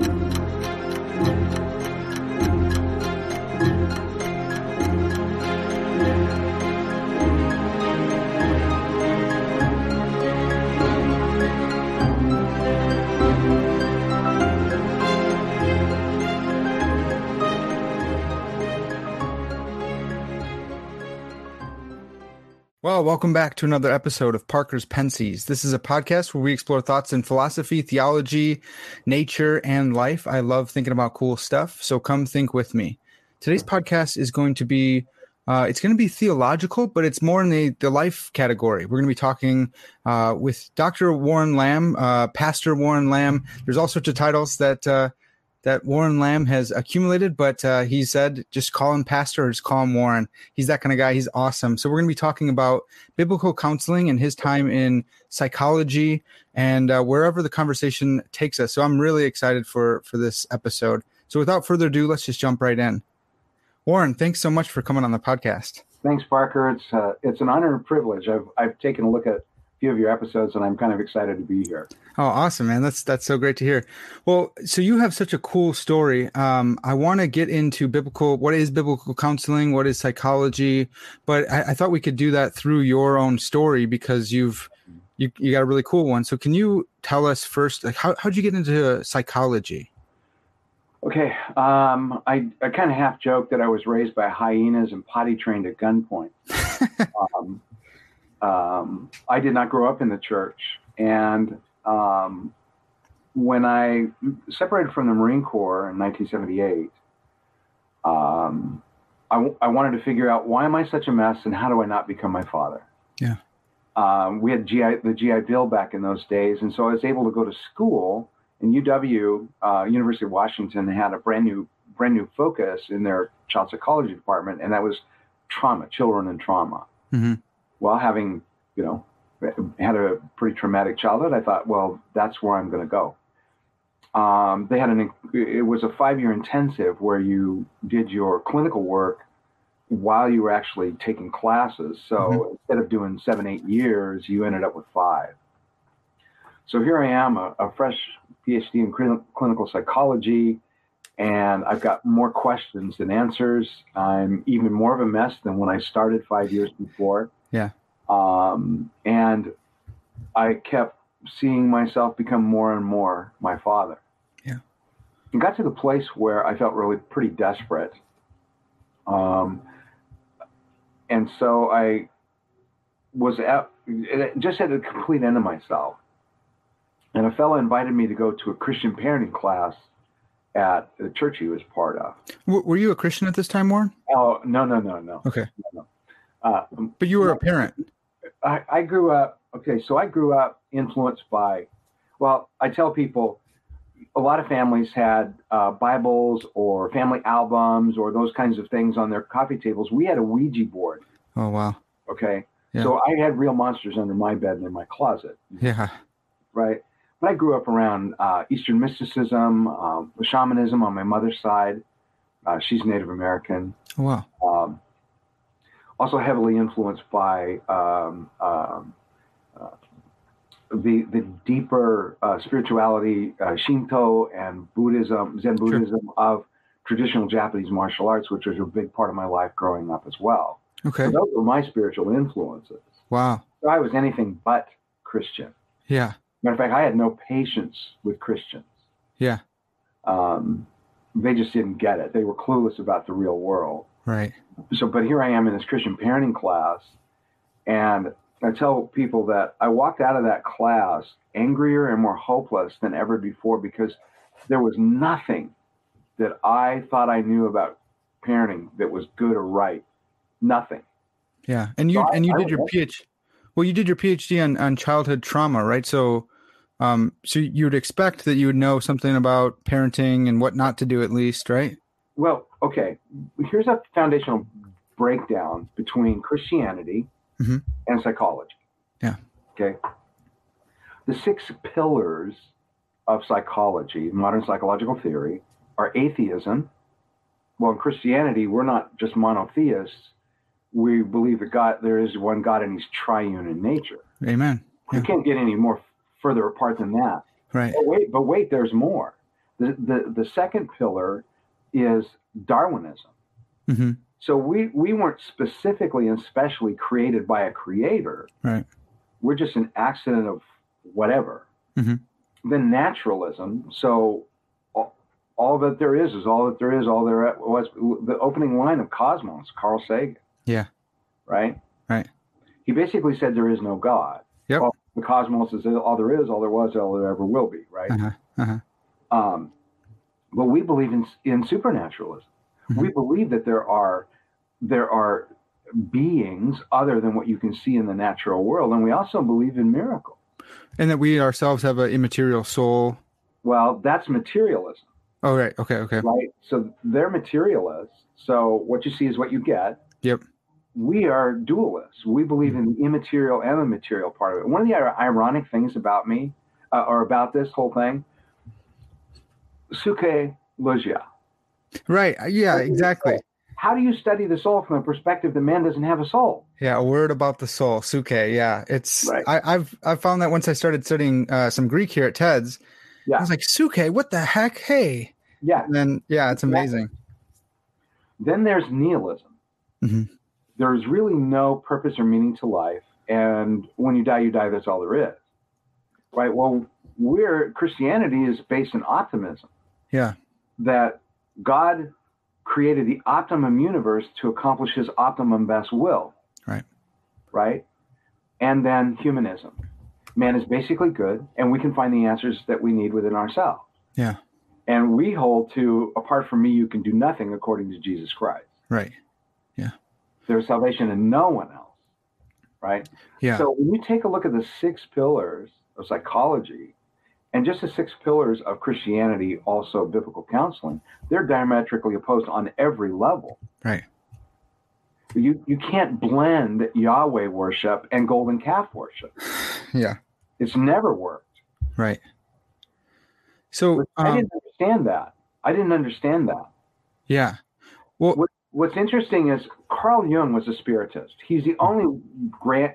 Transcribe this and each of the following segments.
Thank you. Well, welcome back to another episode of Parker's Pensées. This is a podcast where we explore thoughts in philosophy, theology, nature, and life. I love thinking about cool stuff, so come think with me. Today's podcast is going to be uh, it's going to be theological, but it's more in the, the life category. We're going to be talking uh, with Dr. Warren Lamb, uh, Pastor Warren Lamb. There's all sorts of titles that uh, that Warren Lamb has accumulated, but uh, he said just call him Pastor or just call him Warren. He's that kind of guy. He's awesome. So we're going to be talking about biblical counseling and his time in psychology and uh, wherever the conversation takes us. So I'm really excited for for this episode. So without further ado, let's just jump right in. Warren, thanks so much for coming on the podcast. Thanks, Parker. It's uh, it's an honor and privilege. I've I've taken a look at few of your episodes, and I'm kind of excited to be here. Oh, awesome, man! That's that's so great to hear. Well, so you have such a cool story. Um, I want to get into biblical. What is biblical counseling? What is psychology? But I, I thought we could do that through your own story because you've you you got a really cool one. So can you tell us first, like how how'd you get into psychology? Okay, um, I I kind of half joked that I was raised by hyenas and potty trained at gunpoint. um, um, I did not grow up in the church. And um, when I separated from the Marine Corps in 1978, um, I, w- I wanted to figure out why am I such a mess and how do I not become my father? Yeah. Um, we had GI, the GI Bill back in those days. And so I was able to go to school in UW, uh, University of Washington, had a brand new, brand new focus in their child psychology department. And that was trauma, children and trauma. Mm-hmm well, having, you know, had a pretty traumatic childhood, I thought, well, that's where I'm going to go. Um, they had an, it was a five year intensive where you did your clinical work while you were actually taking classes. So mm-hmm. instead of doing seven, eight years, you ended up with five. So here I am, a, a fresh PhD in clinical psychology, and I've got more questions than answers. I'm even more of a mess than when I started five years before. Yeah. Um, and I kept seeing myself become more and more my father. Yeah. It got to the place where I felt really pretty desperate. Um, and so I was at, just at a complete end of myself. And a fellow invited me to go to a Christian parenting class at the church he was part of. were you a Christian at this time, Warren? Oh, no, no, no, no. Okay. No, no. Uh, but you were a parent. I, I grew up. Okay, so I grew up influenced by. Well, I tell people, a lot of families had uh, Bibles or family albums or those kinds of things on their coffee tables. We had a Ouija board. Oh wow. Okay. Yeah. So I had real monsters under my bed and in my closet. Yeah. Right. But I grew up around uh, Eastern mysticism, um, shamanism on my mother's side. Uh, she's Native American. Oh, wow. Um, also heavily influenced by um, um, uh, the the deeper uh, spirituality, uh, Shinto and Buddhism, Zen Buddhism sure. of traditional Japanese martial arts, which was a big part of my life growing up as well. Okay, so those were my spiritual influences. Wow, so I was anything but Christian. Yeah. Matter of fact, I had no patience with Christians. Yeah. Um, they just didn't get it. They were clueless about the real world. Right. So, but here I am in this Christian parenting class, and I tell people that I walked out of that class angrier and more hopeless than ever before because there was nothing that I thought I knew about parenting that was good or right. Nothing. Yeah, and you so and you I, did I your PhD. Well, you did your PhD on on childhood trauma, right? So, Um, so you would expect that you would know something about parenting and what not to do, at least, right? Well, okay. Here's a foundational breakdown between Christianity Mhm. and psychology. Yeah. Okay. The six pillars of psychology, modern psychological theory, are atheism. Well, in Christianity, we're not just monotheists. We believe that God, there is one God, and He's triune in nature. Amen. You can't get any more further apart than that. Right. But wait, but wait, there's more. The the, the second pillar is Darwinism. hmm So we we weren't specifically and specially created by a creator. Right. We're just an accident of whatever. Mhm. Then naturalism. So all, all that there is is all that there is. All there was. The opening line of Cosmos, Carl Sagan. Yeah. Right. Right. He basically said there is no God. Yep. Well, the cosmos is all there is, all there was, all there ever will be. Right. Uh-huh. Uh-huh. Um, but we believe in in supernaturalism. Mhm. We believe that there are there are beings other than what you can see in the natural world, and we also believe in miracles. And that we ourselves have an immaterial soul. Well, that's materialism, Oh, right. Okay. Okay. right? So they're materialists. So what you see is what you get. Yep. We are dualists. We believe in the immaterial and the material part of it. One of the ironic things about me, uh, or about this whole thing, psuche logia. Right. Yeah, exactly. How do you study the soul from a perspective that man doesn't have a soul? Yeah, a word about the soul, psuche. Yeah, it's Right. I, I've I've found that once I started studying uh, some Greek here at TEDS, Yeah. I was like, psuche, what the heck? Hey, Yeah. and then yeah, it's amazing. Then there's nihilism. Mhm. There's really no purpose or meaning to life, and when you die, you die. That's all there is, right? Well, we're Christianity is based in optimism Yeah, that God created the optimum universe to accomplish His optimum best will. Right. Right. And then humanism. Man is basically good, and we can find the answers that we need within ourselves. Yeah. And we hold to apart from me, you can do nothing according to Jesus Christ. right. Yeah. There's salvation in no one else. Right. Yeah, So when you take a look at the six pillars of psychology and just the six pillars of Christianity, also biblical counseling, they're diametrically opposed on every level. right. You you can't blend Yahweh worship and golden calf worship. Yeah, It's never worked. right. So I um, didn't understand that. I didn't understand that. yeah, well, What, what's interesting is Carl Jung was a spiritist. He's the only grand,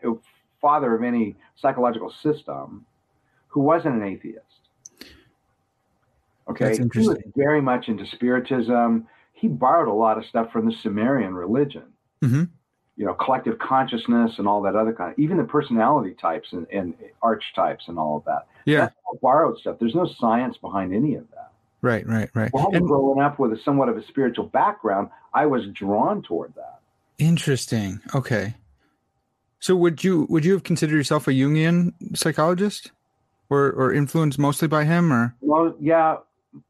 father of any psychological system who wasn't an atheist. Okay, he was very much into spiritism. He borrowed a lot of stuff from the Sumerian religion. Mhm. You know, collective consciousness and all that other kind. Even the personality types and, and archetypes and all of that. yeah, That's all borrowed stuff. There's no science behind any of that. right, right, right. Well, And growing up with a somewhat of a spiritual background, I was drawn toward that. interesting. Okay. So would you would you have considered yourself a Jungian psychologist, or or influenced mostly by him, or Well, yeah,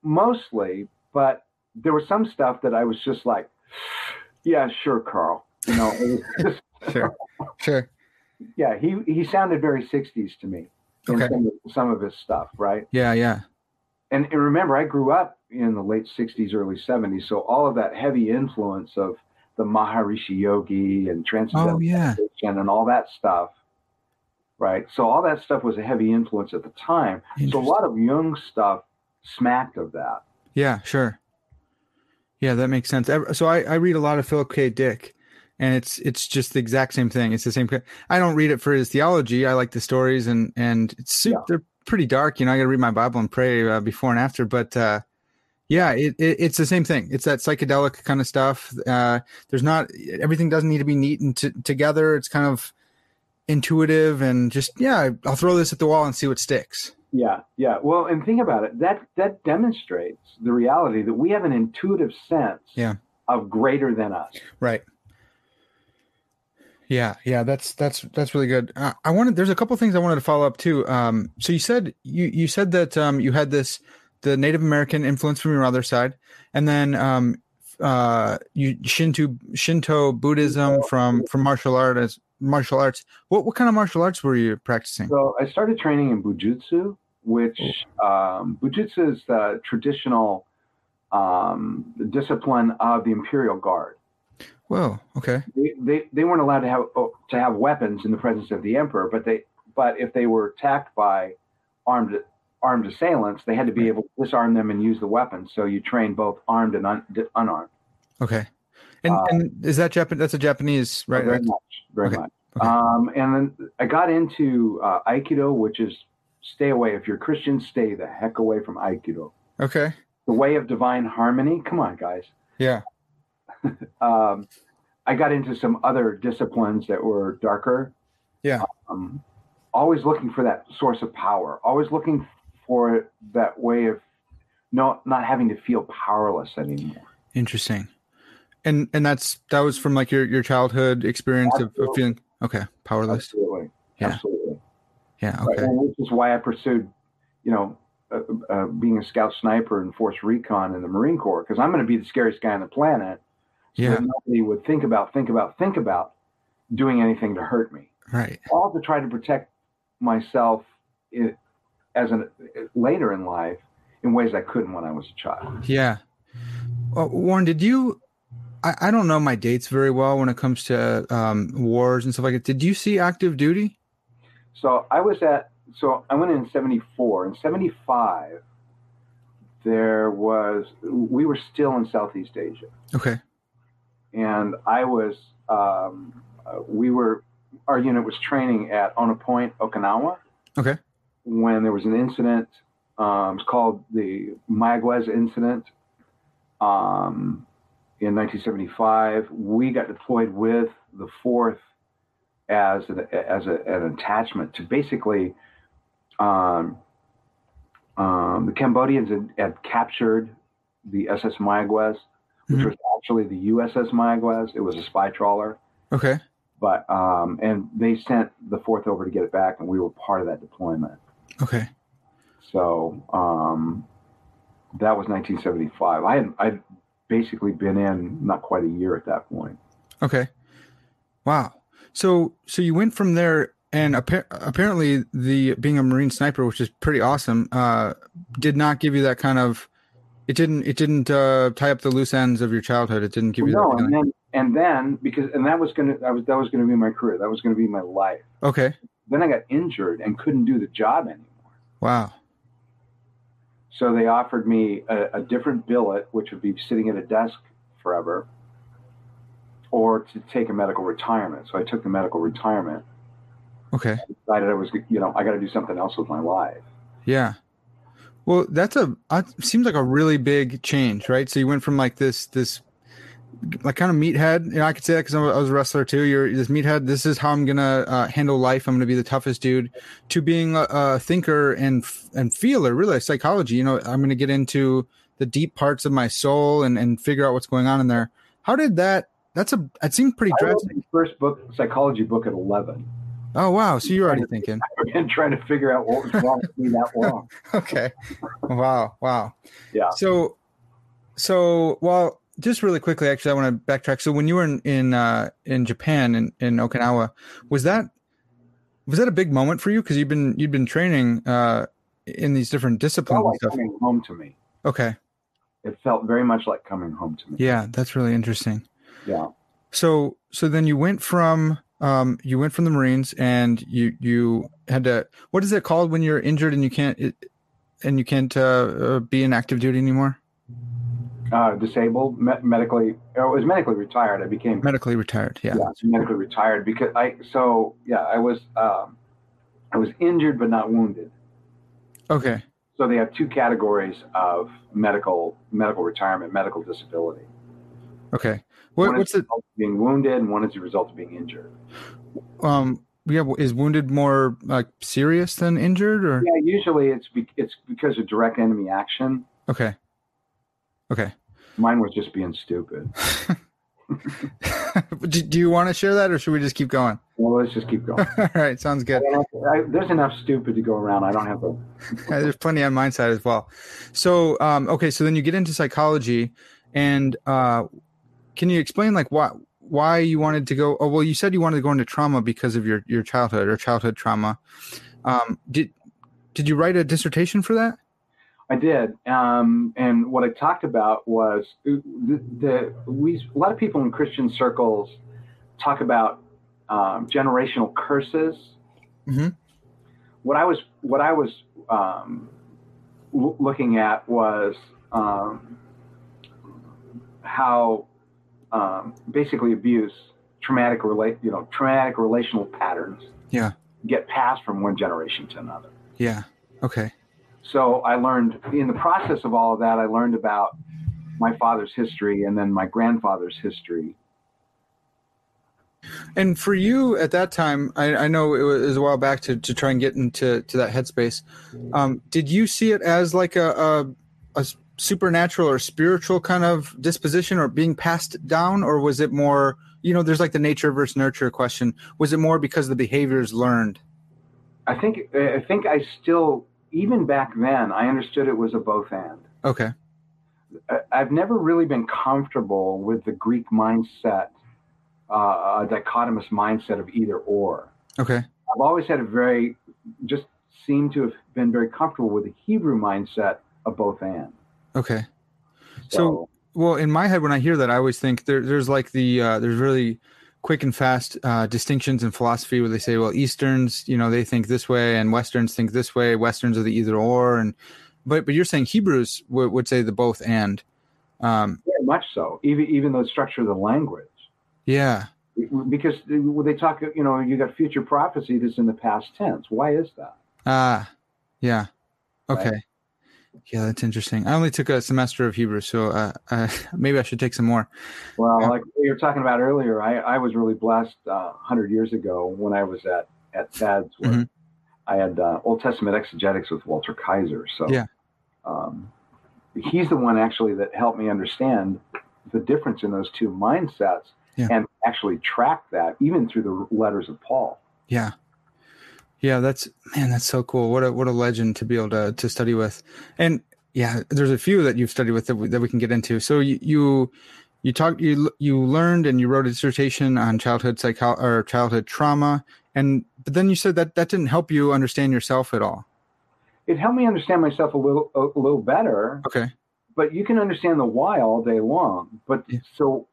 mostly, but there was some stuff that I was just like, yeah, sure, Carl. You know, just, sure, sure, yeah, he he sounded very '60s to me in Okay. some, of, some of his stuff, right? yeah, yeah, And, and remember, I grew up in the late '60s, early '70s, so all of that heavy influence of the Maharishi Yogi and transcendental oh yeah, and all that stuff, right? So all that stuff was a heavy influence at the time. So a lot of Jung stuff smacked of that. Yeah, sure. Yeah, that makes sense. So I, I read a lot of Philip K. Dick, and it's it's just the exact same thing. It's the same. I don't read it for his theology. I like the stories, and and it's super, Yeah. they're pretty dark. You know, I got to read my Bible and pray uh, before and after. But uh, yeah, it, it it's the same thing. It's that psychedelic kind of stuff. Uh, there's not everything doesn't need to be neat and t- together. It's kind of intuitive and just yeah. I'll throw this at the wall and see what sticks. Yeah, yeah. Well, and think about it. That that demonstrates the reality that we have an intuitive sense Yeah. of greater than us. Right. Yeah, yeah, that's that's that's really good. Uh, I wanted there's a couple things I wanted to follow up too. Um, so you said you you said that um, you had this the Native American influence from your other side, and then um, uh, you Shinto Shinto Buddhism from from martial arts martial arts. What what kind of martial arts were you practicing? So I started training in bujutsu, which um, Bujutsu is the traditional um, discipline of the Imperial Guard. Whoa. Okay. They, they, they weren't allowed to have oh, to have weapons in the presence of the emperor, but they but if they were attacked by armed armed assailants, they had to be able to disarm them and use the weapons. So you train both armed and un, unarmed. Okay. And, Uh, and is that Japan? That's a Japanese, right? Very much. Very Okay. much. Okay. Um, and then I got into uh, Aikido, which is stay away. If you're Christian, stay the heck away from Aikido. Okay. The way of divine harmony. Come on, guys. Yeah. Um, I got into some other disciplines that were darker. Yeah. Um, always looking for that source of power. Always looking for that way of not not having to feel powerless anymore. Interesting. And and that's that was from like your your childhood experience of, of feeling okay powerless. Absolutely. Yeah. Absolutely. Yeah. Okay. which is why I pursued, you know, uh, uh, being a scout sniper and force recon in the Marine Corps because I'm going to be the scariest guy on the planet. So Yeah. nobody would think about, think about, think about doing anything to hurt me. Right. All to try to protect myself i as an later in life in ways I couldn't when I was a child. Yeah. Uh, Warren, did you? I, I don't know my dates very well when it comes to um, wars and stuff like that. Did you see active duty? So I was at, so I went in 74. In 75, there was, we were still in Southeast Asia. Okay. and I was um, uh, we were our unit was training at Onna Point, Okinawa. Okay. When there was an incident, um, it's called the Mayaguez incident. Um, in 1975, we got deployed with the fourth as an, as a, an attachment to basically um, um, the Cambodians had, had captured the SS Mayaguez which Mhm. was actually the USS Mayaguez. It was a spy trawler, Okay. but um, and they sent the fourth over to get it back, and we were part of that deployment. Okay. So um, that was 1975. I had I'd basically been in not quite a year at that point. Okay. Wow. So so you went from there, and appa- apparently the being a marine sniper, which is pretty awesome, uh, did not give you that kind of. It didn't. It didn't uh, tie up the loose ends of your childhood. It didn't give you no, that. and then and then because and that was gonna that was that was gonna be my career. That was gonna be my life. Okay. Then I got injured and couldn't do the job anymore. Wow. So they offered me a, a different billet, which would be sitting at a desk forever, or to take a medical retirement. So I took the medical retirement. Okay. Decided I was, you know, I got to do something else with my life. Yeah. Well, that's a seems like a really big change, right? So you went from like this this like kind of meathead. You know, I could say that because I was a wrestler too. You're this meathead. This is how I'm gonna uh, handle life. I'm gonna be the toughest dude. To being a, a thinker and and feeler, really psychology. You know, I'm gonna get into the deep parts of my soul and and figure out what's going on in there. How did that? That's a. It seemed pretty drastic. first book, psychology book, at 11. Oh wow! So you're already thinking. I've been trying to figure out what was wrong with me that long. okay. Wow. Wow. Yeah. So, so well, just really quickly, actually, I want to backtrack. So, when you were in in uh, in Japan in, in Okinawa, was that was that a big moment for you? Because you've been you've been training uh, in these different disciplines felt like stuff. coming home to me. Okay. It felt very much like coming home to me. Yeah, that's really interesting. Yeah. So, so then you went from um, you went from the Marines, and you you had to. What is it called when you're injured and you can't it, and you can't uh, uh, be in active duty anymore? Uh, disabled, me- medically, I was medically retired. I became Medically retired. Yeah. yeah, so medically retired because I so yeah I was um, I was injured but not wounded. Okay. So they have two categories of medical medical retirement, medical disability. Okay. What, what's it? being wounded, and one is the result of being injured. Um. Yeah. Is wounded more like serious than injured, or Yeah, usually it's be, it's because of direct enemy action. okay. Okay. Mine was just being stupid. do, do you want to share that, or should we just keep going? Well, let's just keep going. All right. Sounds good. don't have to- I- there's enough stupid to go around. I don't have to. Yeah, There's plenty on my side as well. So, um, okay. So then you get into psychology, and uh, can you explain like why why you wanted to go? Oh, well, you said you wanted to go into trauma because of your your childhood or childhood trauma. Um, did did you write a dissertation for that? I did, um, and what I talked about was the, the, we a lot of people in Christian circles talk about um, generational curses. Mm-hmm. What I was what I was um, l- looking at was um, how um, basically abuse, traumatic relate you know traumatic relational patterns, yeah, get passed from one generation to another. Yeah. Okay. So I learned in the process of all of that, I learned about my father's history and then my grandfather's history. And for you at that time, I, I know it was a while back to, to try and get into to that headspace. Um, did you see it as like a, a, a supernatural or spiritual kind of disposition or being passed down, or was it more? You know, there's like the nature versus nurture question. Was it more because the behaviors learned? I think I think I still even back then, I understood it was a both and. Okay. I've never really been comfortable with the Greek mindset, uh, a dichotomous mindset of either or. Okay. I've always had a very, just seem to have been very comfortable with the Hebrew mindset of both and. Okay. So, so well, in my head, when I hear that, I always think there, there's like the, uh, there's really, quick and fast uh, distinctions in philosophy where they say, well, Easterns, you know, they think this way, and Westerns think this way. Westerns are the either or, and but but you're saying Hebrews w- would say the both and. Um, Very much so, even even the structure of the language. Yeah. Because they talk, you know, you got future prophecy that's in the past tense. Why is that? Ah, uh, yeah. Okay. Right? Yeah, that's interesting. I only took a semester of Hebrew, so uh, uh, maybe I should take some more. Well, like you were talking about earlier, I, I was really blessed uh, 100 years ago when I was at at where mm-hmm. I had uh, Old Testament exegetics with Walter Kaiser. So yeah, um, he's the one actually that helped me understand the difference in those two mindsets yeah. and actually track that even through the letters of Paul. Yeah. Yeah, that's man, that's so cool. What a what a legend to be able to to study with. And yeah, there's a few that you've studied with that we, that we can get into. So you you you talked you you learned and you wrote a dissertation on childhood psycho or childhood trauma and but then you said that that didn't help you understand yourself at all. It helped me understand myself a little a, little better. Okay. But you can understand the why all day long. But yeah. so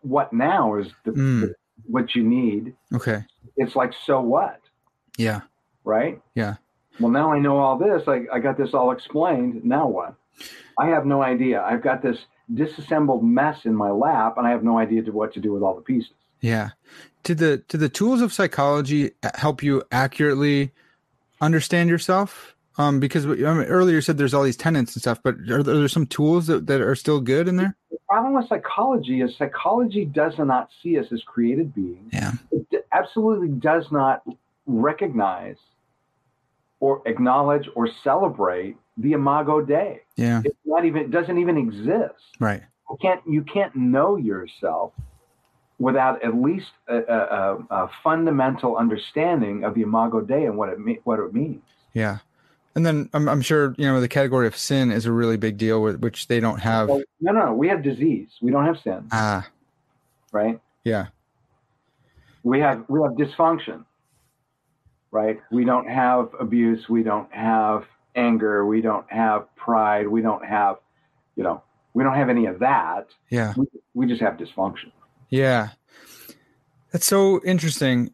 what now is the, mm. the what you need. Okay. It's like so what? Yeah. Right? Yeah. Well, now I know all this. I, I got this all explained. Now what? I have no idea. I've got this disassembled mess in my lap, and I have no idea to what to do with all the pieces. Yeah. Did the did the tools of psychology help you accurately understand yourself? Um, because I mean, earlier you said there's all these tenants and stuff, but are there, are there some tools that, that are still good in there? The problem with psychology is psychology does not see us as created beings. Yeah. It absolutely does not recognize or acknowledge or celebrate the imago dei. Yeah. It's not even it doesn't even exist. Right. You can't you can't know yourself without at least a, a, a fundamental understanding of the imago dei and what it me- what it means. Yeah. And then I'm, I'm sure you know the category of sin is a really big deal with which they don't have. Well, no no we have disease. We don't have sin. Ah. Right? Yeah. We have we have dysfunction right? We don't have abuse. We don't have anger. We don't have pride. We don't have, you know, we don't have any of that. Yeah. We, we just have dysfunction. Yeah. That's so interesting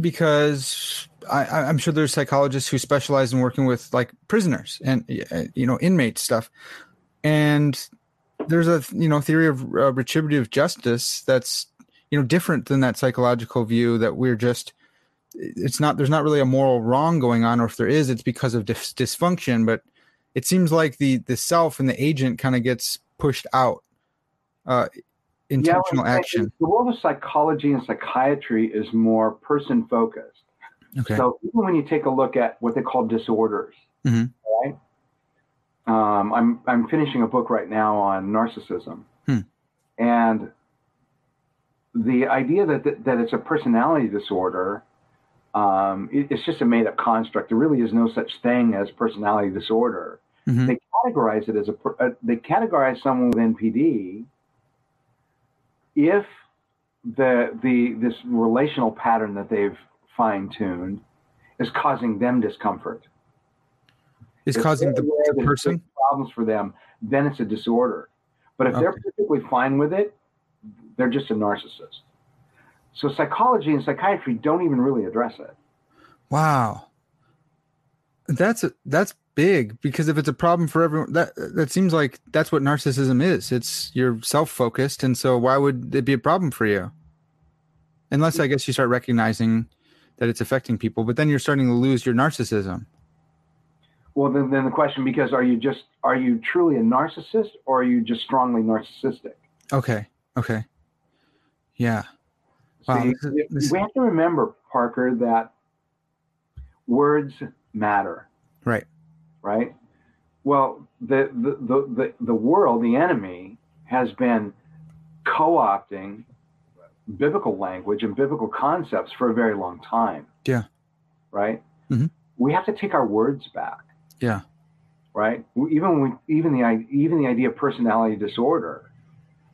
because I, am sure there's psychologists who specialize in working with like prisoners and, you know, inmate stuff. And there's a, you know, theory of uh, retributive justice that's, you know, different than that psychological view that we're just it's not there's not really a moral wrong going on or if there is it's because of dis- dysfunction but it seems like the the self and the agent kind of gets pushed out uh intentional yeah, action. the world of psychology and psychiatry is more person focused okay. So even when you take a look at what they call disorders mm-hmm. right? Um, i'm i'm finishing a book right now on narcissism. Hmm. and the idea that, that that it's a personality disorder um, it, it's just a made up construct. There really is no such thing as personality disorder. Mm-hmm. They categorize it as a, uh, they categorize someone with NPD if the the this relational pattern that they've fine tuned is causing them discomfort. Is causing the, the person. problems for them, then it's a disorder. But if they're perfectly fine with it, they're just a narcissist. So psychology and psychiatry don't even really address it. Wow. That's that's big because if it's a problem for everyone, that that seems like that's what narcissism is. It's you're self focused, and so why would it be a problem for you? Unless I guess you start recognizing that it's affecting people, but then you're starting to lose your narcissism. Well, then, then the question because are you just are you truly a narcissist or are you just strongly narcissistic? Okay. Okay. Yeah. Wow, See, this is- we- this- we have to remember, Parker, that words matter, Right. right? Well, the the, the, the, the world, the enemy, has been co-opting biblical language and biblical concepts for a very long time. Yeah. Right? Mhm. We have to take our words back. Yeah. Right? Even when we, even the even the idea of personality disorder.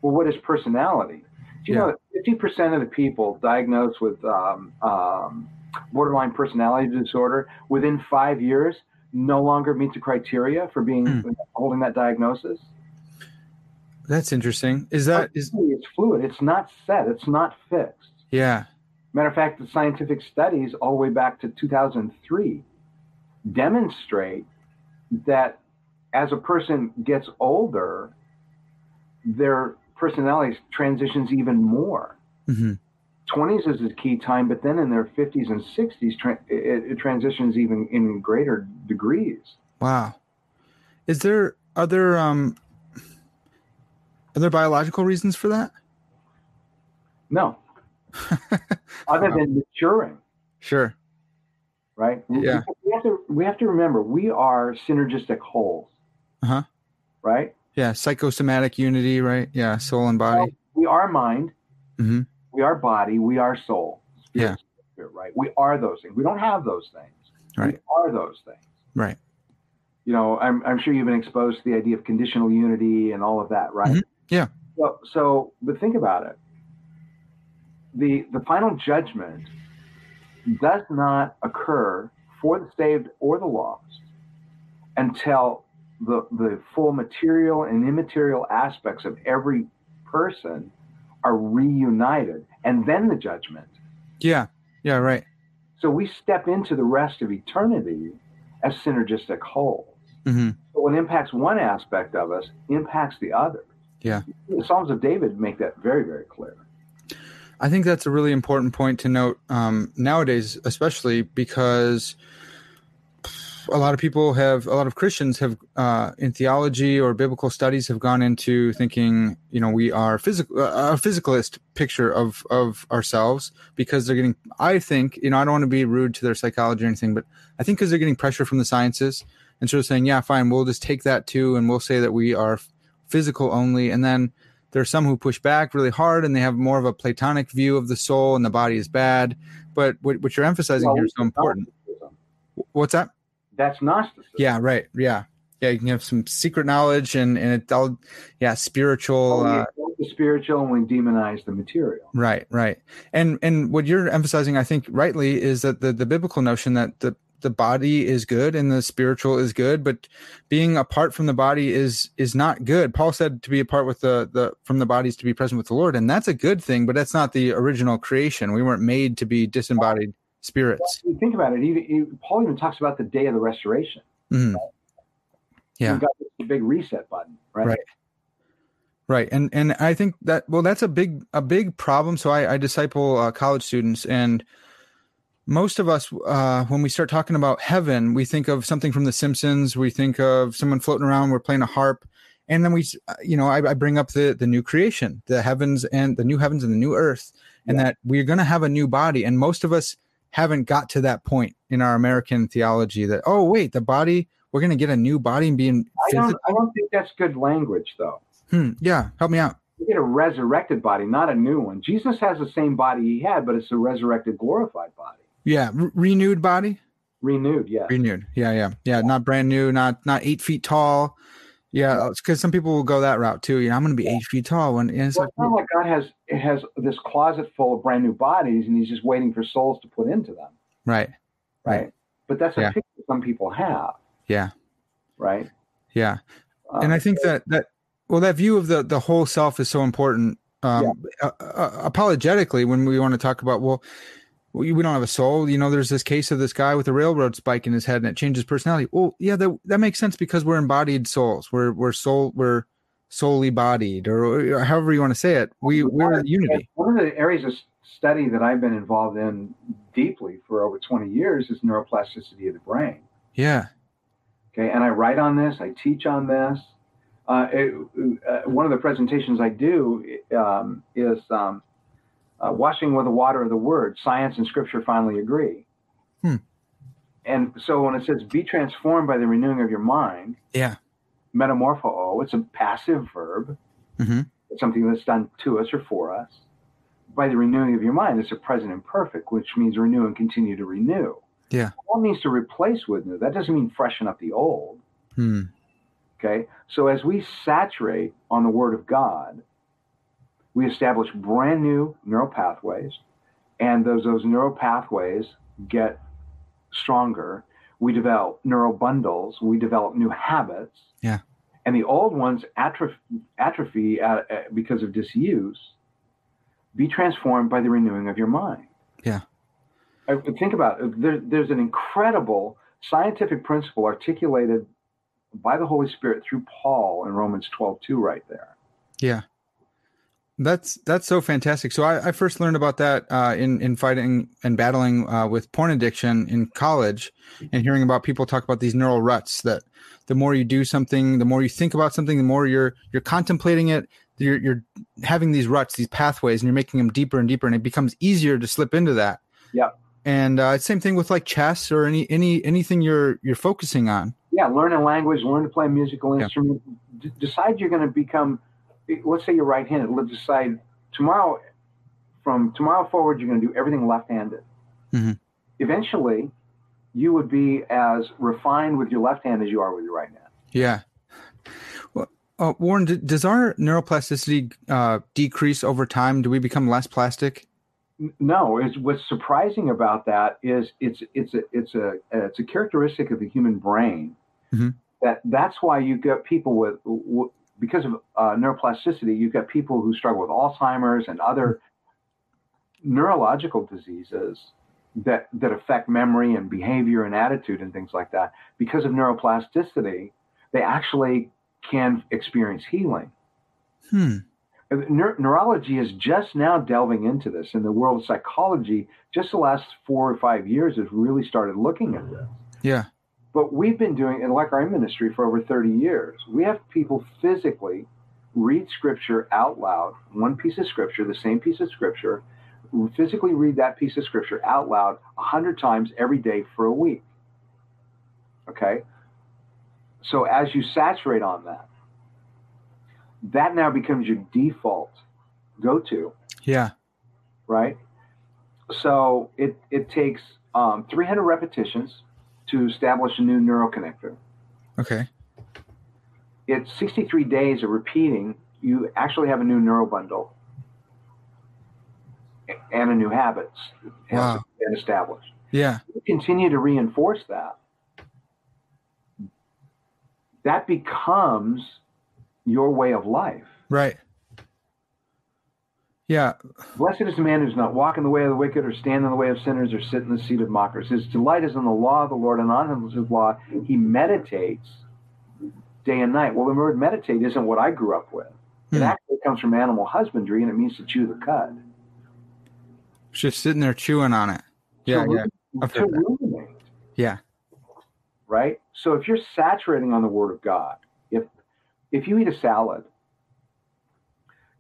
Well, what is personality? Do you Yeah. know fifty percent of the people diagnosed with um, um, borderline personality disorder within five years no longer meets the criteria for being Hmm. holding that diagnosis? That's interesting. Is that is it's fluid. It's not set. It's not fixed. yeah. Matter of fact, the scientific studies all the way back to 2003 demonstrate that as a person gets older, their personality transitions even more. hmm 20s is a key time, but then in their 50s and 60s, tra- it, it transitions even in greater degrees. Wow. Is there other um are there biological reasons for that? No, other than maturing. Sure. right? We- Yeah. We have to we have to remember we are synergistic wholes. Uh-huh. Right? Yeah, psychosomatic unity, right? Yeah, soul and body. We are mind. hmm We are body. We are soul. Yeah. Spirit, right? We are those things. We don't have those things. Right. We are those things. Right. You know, I'm I'm sure you've been exposed to the idea of conditional unity and all of that, right? Mhm. Yeah. So so but think about it. The the final judgment does not occur for the saved or the lost until the the full material and immaterial aspects of every person are reunited and then the judgment Yeah. Yeah, right. so we step into the rest of eternity as synergistic wholes hmm so what impacts one aspect of us impacts the other Yeah. the psalms of david make that very very clear I think that's a really important point to note um, nowadays, especially because a lot of people have, a lot of Christians have, uh, in theology or biblical studies, have gone into thinking, you know, we are physical, a physicalist picture of of ourselves because they're getting. I think, you know, I don't want to be rude to their psychology or anything, but I think because they're getting pressure from the sciences and sort of saying, yeah, fine, we'll just take that too, and we'll say that we are physical only, and then there are some who push back really hard and they have more of a platonic view of the soul and the body is bad but what, what you're emphasizing Well, here is so important what's that that's gnosticism. Yeah right. Yeah. Yeah you can have some secret knowledge and and it all yeah spiritual we uh, the spiritual and we demonize the material. Right right. And and what you're emphasizing i think rightly is that the the biblical notion that the the body is good and the spiritual is good but being apart from the body is is not good. Paul said to be apart with the the from the bodies to be present with the lord and that's a good thing but that's not the original creation. We weren't made to be disembodied spirits you think about it even, even- paul even talks about the day of the restoration Mhm. Yeah. We've got this big reset button right, Right. right and and i think that well that's a big a big problem so i, I disciple uh, college students and most of us uh, when we start talking about heaven we think of something from the simpsons we think of someone floating around we're playing a harp and then we uh, you know i, I bring up the the new creation the heavens and the new heavens and the new earth and that we're going to have a new body and most of us haven't got to that point in our american theology that oh wait the body we're going to get a new body and being I don't, I don't think that's good language though hmm, yeah help me out you get a resurrected body not a new one jesus has the same body he had but it's a resurrected glorified body Yeah, re- renewed body. renewed yeah. Renewed. Yeah, yeah, yeah. Not brand new. Not not eight feet tall. Yeah, because some people will go that route too. You know, I'm going to be eight feet tall. When and it's well, like, it's not like God has it has this closet full of brand new bodies, and He's just waiting for souls to put into them. right, right? But that's a Yeah. picture some people have, Yeah. right? Yeah. Um, and I think that that well, that view of the the whole self is so important. Um, uh, uh, apologetically, when we want to talk about well, we, we don't have a soul. You know, there's this case of this guy with a railroad spike in his head, and it changes personality. Well, yeah, that that makes sense because we're embodied souls. We're we're soul we're solely bodied, or, or however you want to say it. We we're unity. One of the areas of study that I've been involved in deeply for over 20 years is neuroplasticity of the brain. Yeah. Okay, and I write on this, I teach on this. Uh, it, uh, one of the presentations I do um, is um, uh, washing with the water of the word. Science and scripture finally agree. Hmm. And so when it says be transformed by the renewing of your mind, Yeah. metamorpho, it's a passive verb. hmm It's something that's done to us or for us. By the renewing of your mind, it's a present imperfect, which means renew and continue to renew. Yeah. All means to replace with new. That doesn't mean freshen up the old. Hmm. Okay. So as we saturate on the Word of God, we establish brand new neural pathways, and those those neural pathways get stronger. We develop neural bundles. We develop new habits. Yeah. And the old ones atrophy, atrophy uh, uh, because of disuse. Be transformed by the renewing of your mind. Yeah. I, think about it. There, there's an incredible scientific principle articulated by the Holy Spirit through Paul in Romans 12, 2 right there. Yeah. That's that's so fantastic. So I, I first learned about that uh, in in fighting and battling uh, with porn addiction in college, and hearing about people talk about these neural ruts. That the more you do something, the more you think about something, the more you're you're contemplating it. You're you're having these ruts, these pathways, and you're making them deeper and deeper, and it becomes easier to slip into that. Yeah. And uh, same thing with like chess or any any anything you're you're focusing on. Yeah, learn a language, learn to play a musical Yeah. instrument. D- decide you're going to become, let's say you're right handed. Let's decide tomorrow, from tomorrow forward, you're going to do everything left handed. Mhm. Eventually, you would be as refined with your left hand as you are with your right hand. Yeah. Well, uh, Warren, d- does our neuroplasticity uh, decrease over time? Do we become less plastic? No, it's, what's surprising about that is it's it's a it's a it's a characteristic of the human brain Mhm. that that's why you get people with w- because of uh, neuroplasticity, you've got people who struggle with Alzheimer's and other neurological diseases that that affect memory and behavior and attitude and things like that. Because of neuroplasticity, they actually can experience healing. Hmm. Neur- neurology is just now delving into this and the world of psychology just the last four or five years has really started looking at this Yeah. But we've been doing it like our ministry for over 30 years we have people physically read scripture out loud one piece of scripture the same piece of scripture physically read that piece of scripture out loud 100 times every day for a week okay so as you saturate on that that now becomes your default go to Yeah. right? So it, it takes um, 300 repetitions to establish a new neural connector. Okay. It's 63 days of repeating. You actually have a new neural bundle and a new habits has Wow. been established. Yeah. You continue to reinforce that. That becomes your way of life. Right. Yeah. Blessed is the man who does not walk in the way of the wicked, or stand in the way of sinners, or sit in the seat of mockers. His delight is in the law of the Lord, and on him is his law he meditates day and night. Well, the word meditate isn't what I grew up with. It Hmm. actually comes from animal husbandry, and it means to chew the cud. Just sitting there chewing on it. Yeah. to, Yeah. To ruminate, Yeah. right? So if you're saturating on the Word of God, if if you eat a salad,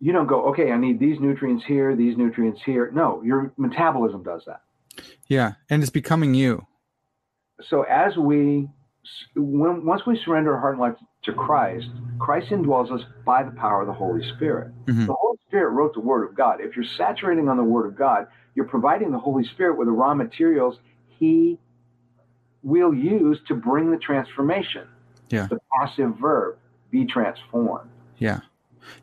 you don't go, okay, I need these nutrients here, these nutrients here. No, your metabolism does that. Yeah. And it's becoming you. so as we when once we surrender our heart and life to Christ, Christ indwells us by the power of the Holy Spirit. Mhm. The Holy Spirit wrote the Word of God. If you're saturating on the Word of God, you're providing the Holy Spirit with the raw materials He will use to bring the transformation. Yeah. The passive verb, be transformed. Yeah.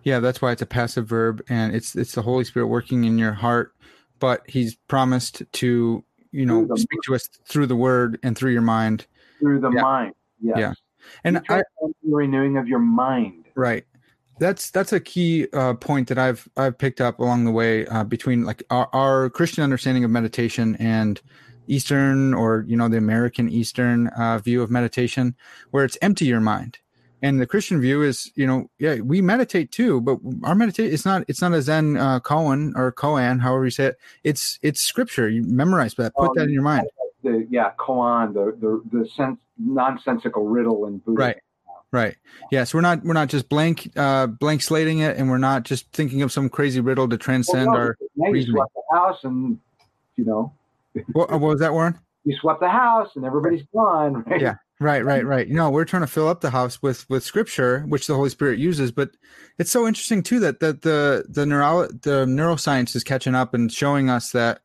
Yeah. That's why it's a passive verb and it's, it's the Holy Spirit working in your heart, but he's promised to you know speak to us through the word and through your mind. through the Yeah. mind. Yes. Yeah. And I, renewing of your mind. Right. That's that's a key uh, point that I've I've picked up along the way uh, between like our, our Christian understanding of meditation and Eastern or you know the American Eastern uh, view of meditation, where it's empty your mind, and the Christian view is you know yeah we meditate too, but our meditate it's not it's not a Zen uh, koan or koan however you say it. It's it's scripture. You memorize that, put Um, that in your mind. The yeah, koan, the the the sense nonsensical riddle in Buddhism. Right. Right. Yeah. So we're not we're not just blank uh blank slating it and we're not just thinking of some crazy riddle to Well, transcend no, our you swept the house and you know what, what was that Warren? you swept the house and everybody's gone. Right? Yeah. Right, right, right. You know, we're trying to fill up the house with with scripture, which the Holy Spirit uses. But it's so interesting too that that the the neuro the neuroscience is catching up and showing us that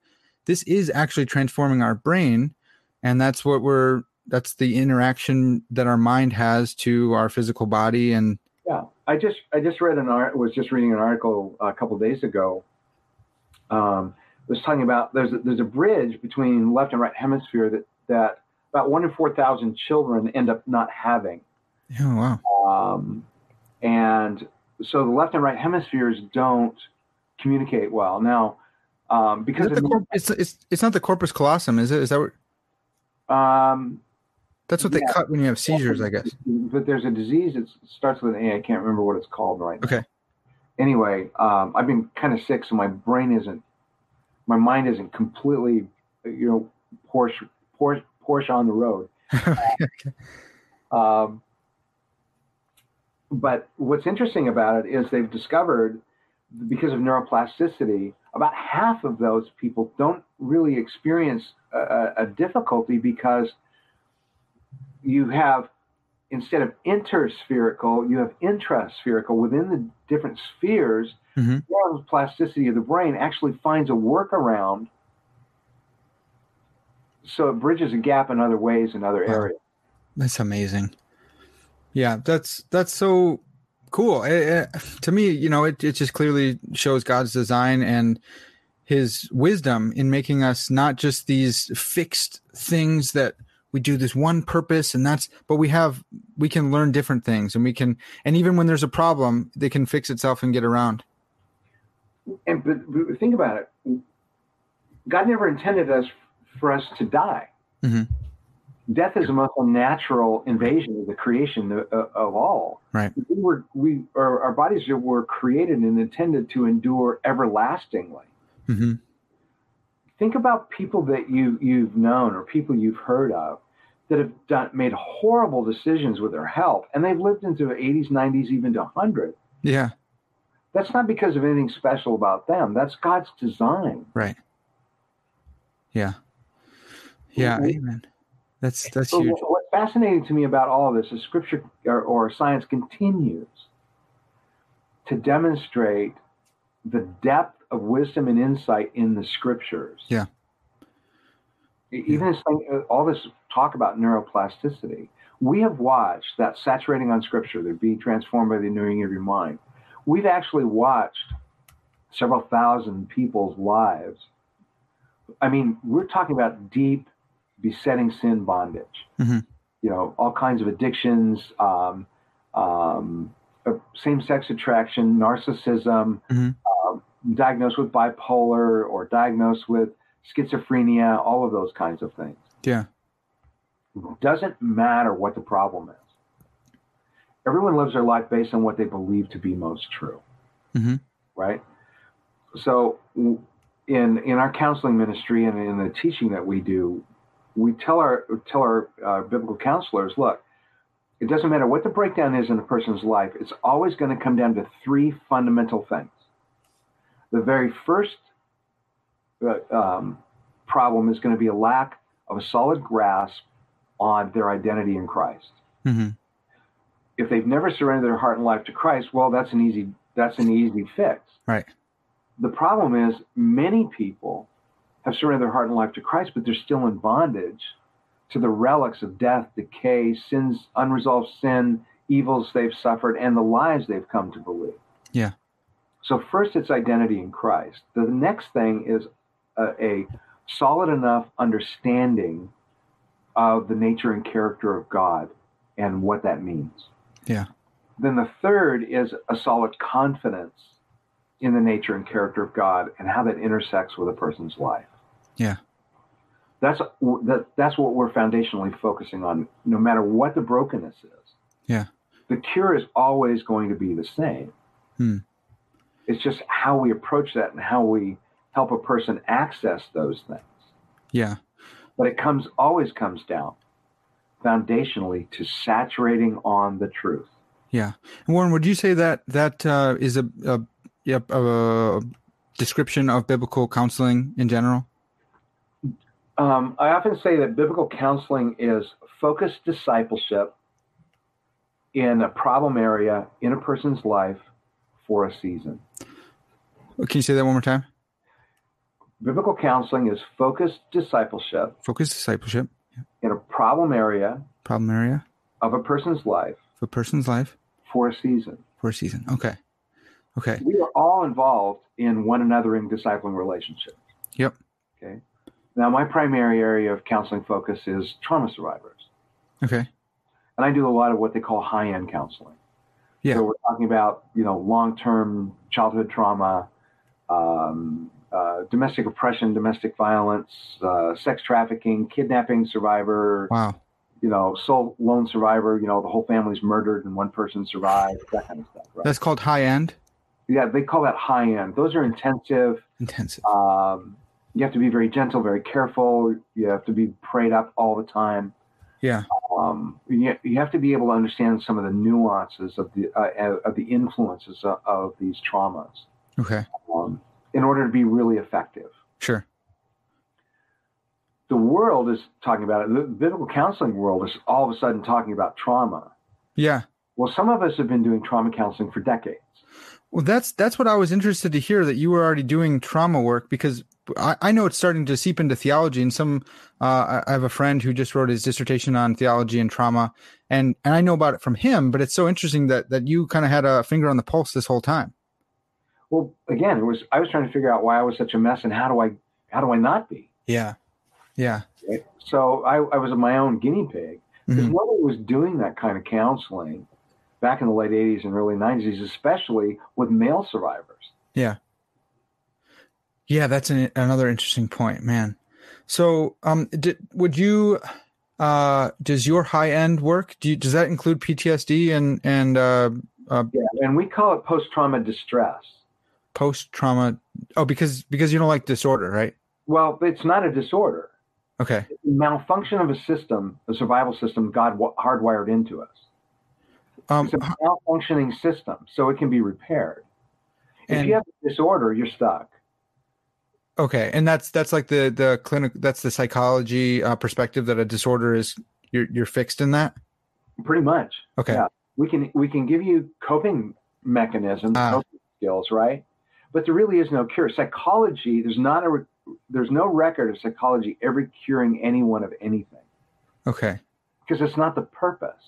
this is actually transforming our brain, and that's what we're that's the interaction that our mind has to our physical body and Yeah, I just I just read an art was just reading an article a couple days ago. Um, was talking about there's a, there's a bridge between left and right hemisphere that that about one in four thousand children end up not having, oh wow um, and so the left and right hemispheres don't communicate well now um, because the of, corp- it's, it's it's not the corpus callosum, is it? Is that what um, that's what they Yeah. cut when you have seizures? I guess. but there's a disease that starts with an A. I can't remember what it's called right now. Okay. Anyway, um, I've been kind of sick, so my brain isn't, my mind isn't completely, you know, Porsche, Porsche, Porsche on the road. Um, but what's interesting about it is they've discovered because of neuroplasticity, about half of those people don't really experience a, a- difficulty because you have instead of interspherical, you have intraspherical within the different spheres. Mhm. Neuroplasticity of the brain actually finds a workaround, so it bridges a gap in other ways in other Wow. areas. That's amazing. Yeah, that's that's so cool. Eh, eh, to me, you know, it it just clearly shows God's design and His wisdom in making us not just these fixed things that we do this one purpose and that's but we have we can learn different things and we can and even when there's a problem they can fix itself and get around and but, but think about it god never intended us for us to die. Mhm. death is a most unnatural invasion of the creation of, of all. Right. we were we our, our bodies were created and intended to endure everlastingly. Hmm think about people that you you've known or people you've heard of that have done made horrible decisions with their health and they've lived into the 80s 90s even to 100 yeah. That's not because of anything special about them. That's god's design. Right. Yeah yeah amen that's that's So huge what- what's fascinating to me about all of this is scripture or, or science continues to demonstrate the depth of wisdom and insight in the scriptures. Yeah. Even thing, uh, all this talk about neuroplasticity, we have watched that saturating on scripture, that being transformed by the renewing of your mind. We've actually watched several thousand people's lives. I mean, we're talking about deep, besetting sin bondage. Mhm. You know, all kinds of addictions, um, um, uh, same-sex attraction, narcissism, Mhm. um, diagnosed with bipolar or diagnosed with schizophrenia, all of those kinds of things. yeah Doesn't matter what the problem is. Everyone lives their life based on what they believe to be most true Mhm. right? So, in in our counseling ministry and in the teaching that we do, we tell our tell our uh, biblical counselors, look, it doesn't matter what the breakdown is in a person's life. It's always going to come down to three fundamental things. The very first uh, um, problem is going to be a lack of a solid grasp on their identity in Christ hmm if they've never surrendered their heart and life to Christ, well, that's an easy that's an easy fix. Right. The problem is many people have surrendered their heart and life to Christ, but they're still in bondage to the relics of death, decay, sins, unresolved sin, evils they've suffered, and the lies they've come to believe. Yeah. So first, it's identity in Christ. The next thing is a, a solid enough understanding of the nature and character of God and what that means. Yeah. Then the third is a solid confidence in the nature and character of God and how that intersects with a person's life. Yeah. That's that, that's what we're foundationally focusing on, no matter what the brokenness is. Yeah. The cure is always going to be the same. Hmm. It's just how we approach that and how we help a person access those things. Yeah. But it comes always comes down foundationally to saturating on the truth. Yeah. Warren, would you say that that uh, is a, a, a, a description of biblical counseling in general? Um, I often say that biblical counseling is focused discipleship in a problem area in a person's life for a season. Can you say that one more time? Biblical counseling is focused discipleship. Focused discipleship. In a problem area. Problem area. Of a person's life. Of a person's life. For a season. For a season. Okay. Okay. We are all involved in one another in discipling relationships. Yep. Okay. Now, my primary area of counseling focus is trauma survivors. Okay. And I do a lot of what they call high end counseling. Yeah. So we're talking about, you know, long term childhood trauma, um, uh, domestic oppression, domestic violence, uh, sex trafficking, kidnapping survivor. Wow. You know, sole lone survivor. You know, the whole family's murdered and one person survived. That kind of stuff. Right? That's called high end. Yeah, they call that high end. Those are intensive. Intensive. Um, you have to be very gentle, very careful. You have to be prayed up all the time. Yeah. Um, you, you have to be able to understand some of the nuances of the uh, of the influences of, of these traumas. Okay. Um, in order to be really effective. Sure. The world is talking about it. The biblical counseling world is all of a sudden talking about trauma. Yeah. Well, some of us have been doing trauma counseling for decades. Well, that's that's what I was interested to hear that you were already doing trauma work because I, I know it's starting to seep into theology. And some, uh, I have a friend who just wrote his dissertation on theology and trauma, and and I know about it from him. But it's so interesting that that you kind of had a finger on the pulse this whole time. Well, again, it was I was trying to figure out why I was such a mess and how do I how do I not be? Yeah, yeah. So I, I was my own guinea pig because Mhm. nobody was doing that kind of counseling back in the late '80s and early '90s, especially with male survivors. Yeah. Yeah, that's an, another interesting point, man. So, um, did, would you, uh, does your high end work, do you, does that include PTSD and, and, uh, uh, Yeah, and we call it post trauma distress. post trauma? Oh, because, because you don't like disorder, right? Well, it's not a disorder. Okay. It's a malfunction of a system, a survival system God hardwired into us. Um, It's a malfunctioning system, so it can be repaired. If you have a disorder, you're stuck. Okay. And that's, that's like the, the clinic, that's the psychology, uh, perspective that a disorder is, you're, you're fixed in that. Pretty much. Okay. Yeah. We can we can give you coping mechanisms, Ah. coping skills, right? But there really is no cure. Psychology, there's not a there's no record of psychology ever curing anyone of anything Okay. because it's not the purpose.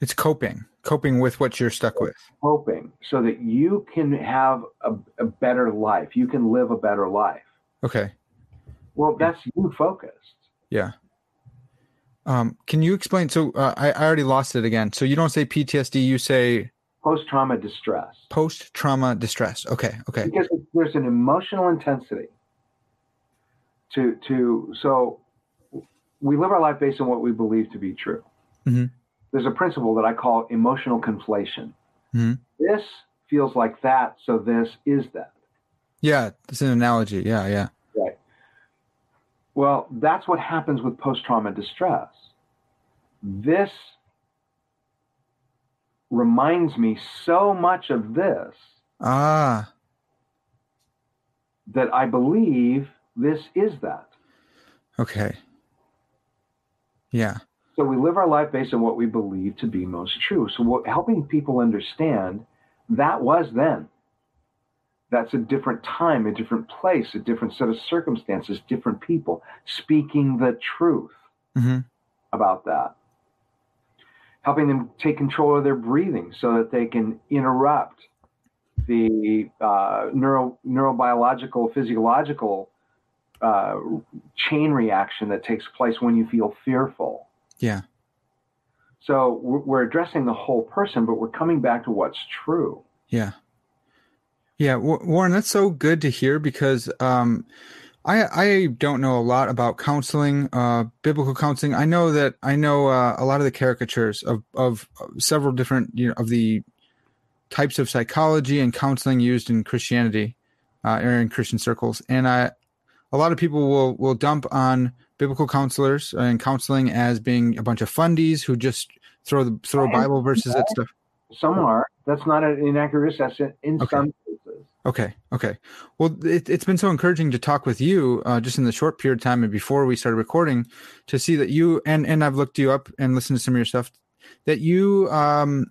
It's coping, coping with what you're stuck with. Coping so that you can have a, a better life, you can live a better life. Okay. Well, that's you focused. Yeah. Um, can you explain? So uh, I, I already lost it again. So you don't say PTSD, you say Post trauma distress. post trauma distress. Okay. Okay. because there's an emotional intensity to to so we live our life based on what we believe to be true Mhm. There's a principle that i call emotional conflation Mhm. this feels like that so this is that Yeah. It's an analogy. Yeah. Yeah. right well that's what happens with post-trauma distress this reminds me so much of this Ah. that i believe this is that Okay. Yeah. So we live our life based on what we believe to be most true. So what, helping people understand that was then. That's a different time, a different place, a different set of circumstances, different people speaking the truth hmm about that. Helping them take control of their breathing so that they can interrupt the uh, neuro, neurobiological, physiological uh, chain reaction that takes place when you feel fearful. Yeah. So we're addressing the whole person, but we're coming back to what's true. Yeah. Yeah, Warren, that's so good to hear because um, I I don't know a lot about counseling, uh, biblical counseling. I know that I know uh, a lot of the caricatures of of several different you know of the types of psychology and counseling used in Christianity uh, or in Christian circles, and I a lot of people will will dump on biblical counselors and counseling as being a bunch of fundies who just throw the throw Bible verses at stuff. Some are. That's not an inaccurate assessment in Okay. some cases. Okay. Okay. Well, it, it's been so encouraging to talk with you uh, just in the short period of time and before we started recording to see that you and and I've looked you up and listened to some of your stuff that you um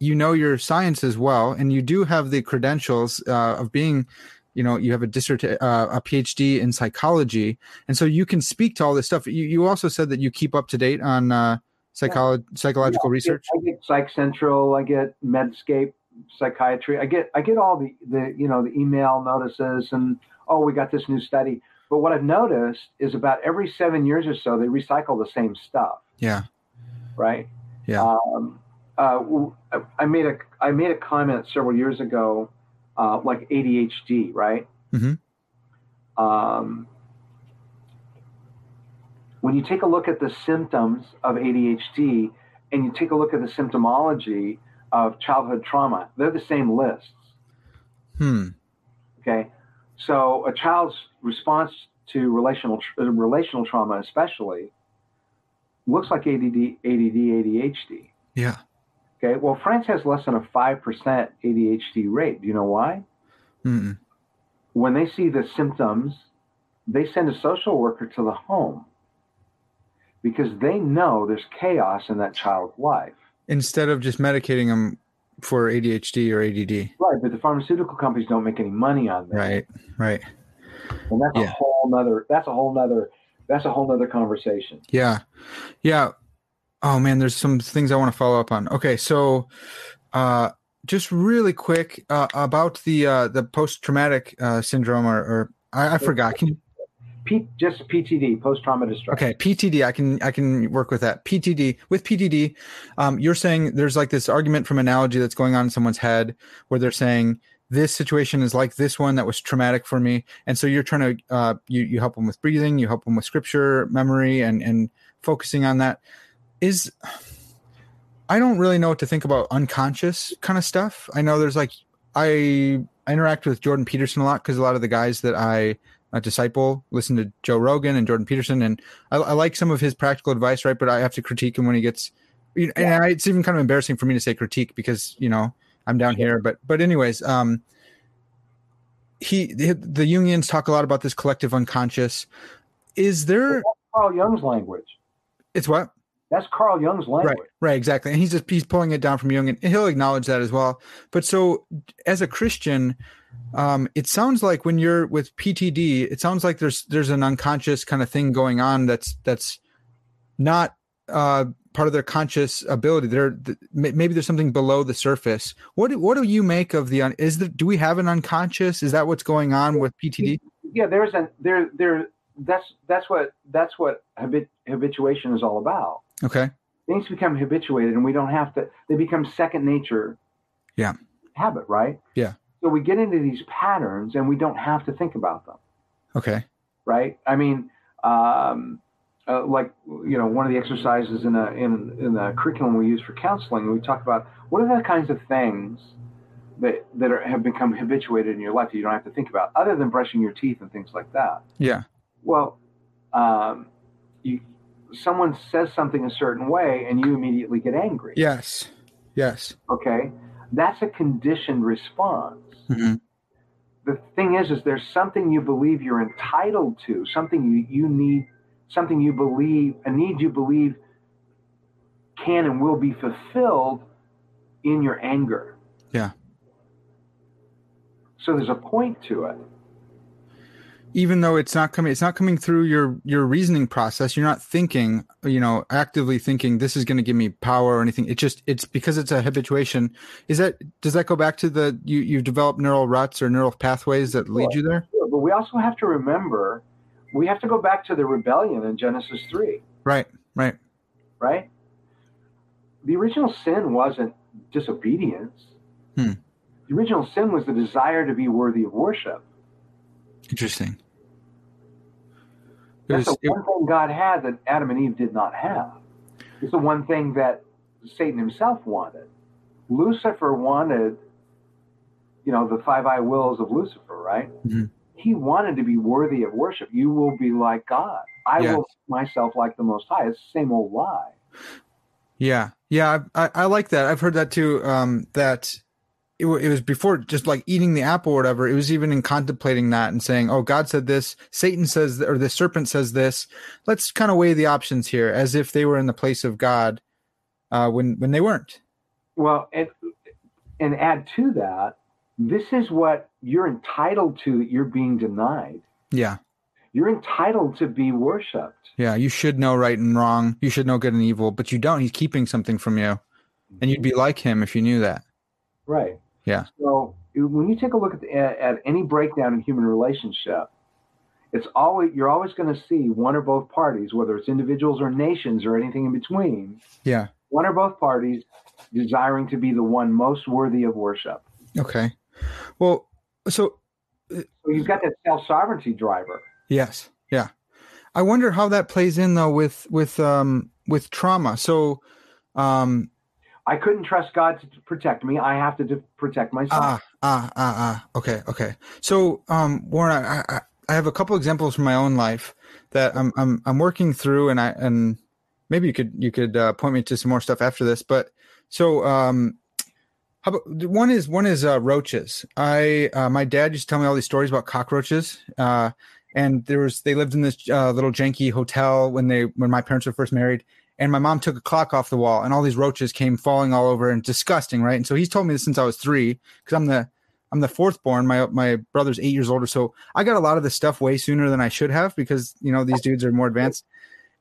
you know your science as well and you do have the credentials uh, of being you know you have a dissert uh, a PhD in psychology and so you can speak to all this stuff. You you also said that you keep up to date on uh, psycholo- psychological Yeah, I get- research. I get Psych Central. I get Medscape psychiatry. I get I get all the the you know the email notices and oh we got this new study. But what I've noticed is about every seven years or so they recycle the same stuff, Yeah. right? Yeah. Um, uh, I made a I made a comment several years ago, uh, like ADHD, right? Mhm. Um, when you take a look at the symptoms of ADHD and you take a look at the symptomology of childhood trauma, they're the same lists. Hmm. Okay, so a child's response to relational uh, relational trauma, especially, looks like ADD, ADD, ADHD. Yeah. Okay, well, France has less than a five percent ADHD rate. Do you know why? Mm-mm. When they see the symptoms, they send a social worker to the home because they know there's chaos in that child's life. Instead of just medicating them for ADHD or ADD. Right, but the pharmaceutical companies don't make any money on that. Right. Right. and that's a whole nother. That's a whole nother. That's a whole nother conversation. Yeah. Yeah. Oh man, there's some things I want to follow up on. Okay, so uh just really quick uh, about the uh the post traumatic uh syndrome or, or I, I forgot. Can you P, just PTD, post trauma distress. Okay, PTD. I can I can work with that. PTD with PTD. Um, you're saying there's like this argument from analogy that's going on in someone's head where they're saying this situation is like this one that was traumatic for me, and so you're trying to uh, you you help them with breathing, you help them with scripture memory, and and focusing on that. Is I don't really know what to think about unconscious kind of stuff. I know there's like I interact with Jordan Peterson a lot because a lot of the guys that I uh, disciple listen to Joe Rogan and Jordan Peterson, and I, I like some of his practical advice, right? But I have to critique him when he gets, you know, and I, it's even kind of embarrassing for me to say critique because you know I'm down here. But but anyways, um, he the, the Jungians talk a lot about this collective unconscious. Is there? Carl Jung's language. It's what? That's Carl Jung's language. Right, right, exactly. And he's just he's pulling it down from Jung, and he'll acknowledge that as well. But so, as a Christian, um, it sounds like when you're with PTD, it sounds like there's there's an unconscious kind of thing going on that's that's not uh, part of their conscious ability. There, th- maybe there's something below the surface. What do, what do you make of the? Un- is the do we have an unconscious? Is that what's going on with PTD? Yeah, there's a there there. That's that's what that's what habit, habituation is all about. Okay, Things become habituated, and we don't have to. They become second nature. Yeah. Habit, right? Yeah. So we get into these patterns, and we don't have to think about them. okay, right? I mean, um, uh, like you know, one of the exercises in a in in the curriculum we use for counseling, we talk about what are the kinds of things that that are, have become habituated in your life that you don't have to think about, other than brushing your teeth and things like that. yeah, Well, um, you someone says something a certain way, and you immediately get angry. yes, yes. Okay, that's a conditioned response Mhm. the thing is is there's something you believe you're entitled to something you, you need something you believe a need you believe can and will be fulfilled in your anger Yeah. so there's a point to it even though it's not coming it's not coming through your your reasoning process you're not thinking you know actively thinking this is going to give me power or anything it just it's because it's a habituation is that does that go back to the you you've developed neural ruts or neural pathways that lead you there but we also have to remember we have to go back to the rebellion in Genesis 3, Right. Right. right? The original sin wasn't disobedience. Hmm. The original sin was the desire to be worthy of worship. Interesting. It That's was, the it- one thing God had that Adam and Eve did not have. It's the one thing that Satan himself wanted. Lucifer wanted, you know, the five I wills of Lucifer, right? Mhm. He wanted to be worthy of worship. You will be like God. I will myself like the Most High. It's the same old lie. Yeah, yeah, I, I, I like that. I've heard that too. Um, that it, it was before just like eating the apple or whatever. It was even in contemplating that and saying, "Oh, God said this. Satan says, or the serpent says this. Let's kind of weigh the options here, as if they were in the place of God, uh, when when they weren't." Well, and and add to that, this is what you're entitled to that you're being denied. Yeah, You're entitled to be worshipped. yeah. You should know right and wrong. You should know good and evil, but you don't. He's keeping something from you, and you'd be like him if you knew that. Right. Yeah. So when you take a look at, the, at, any breakdown in human relationship, it's always you're always going to see one or both parties, whether it's individuals or nations or anything in between, Yeah. one or both parties desiring to be the one most worthy of worship. Okay. Well, so So you've got that self sovereignty driver. Yes. Yeah. I wonder how that plays in though with with um with trauma. So um I couldn't trust God to protect me. I have to de- protect myself. ah ah ah ah okay okay. So um Warren I I, I have a couple examples from my own life that I'm I'm I'm working through and I and maybe you could you could uh, point me to some more stuff after this but so um how about one is one is uh, roaches. I uh, my dad used to tell me all these stories about cockroaches. Uh, and there was they lived in this uh, little janky hotel when they when my parents were first married. And my mom took a clock off the wall, and all these roaches came falling all over, and disgusting, right? And so he's told me this since I was three, because I'm the I'm the fourth born. My my brother's eight years older, so I got a lot of this stuff way sooner than I should have, because you know these dudes are more advanced,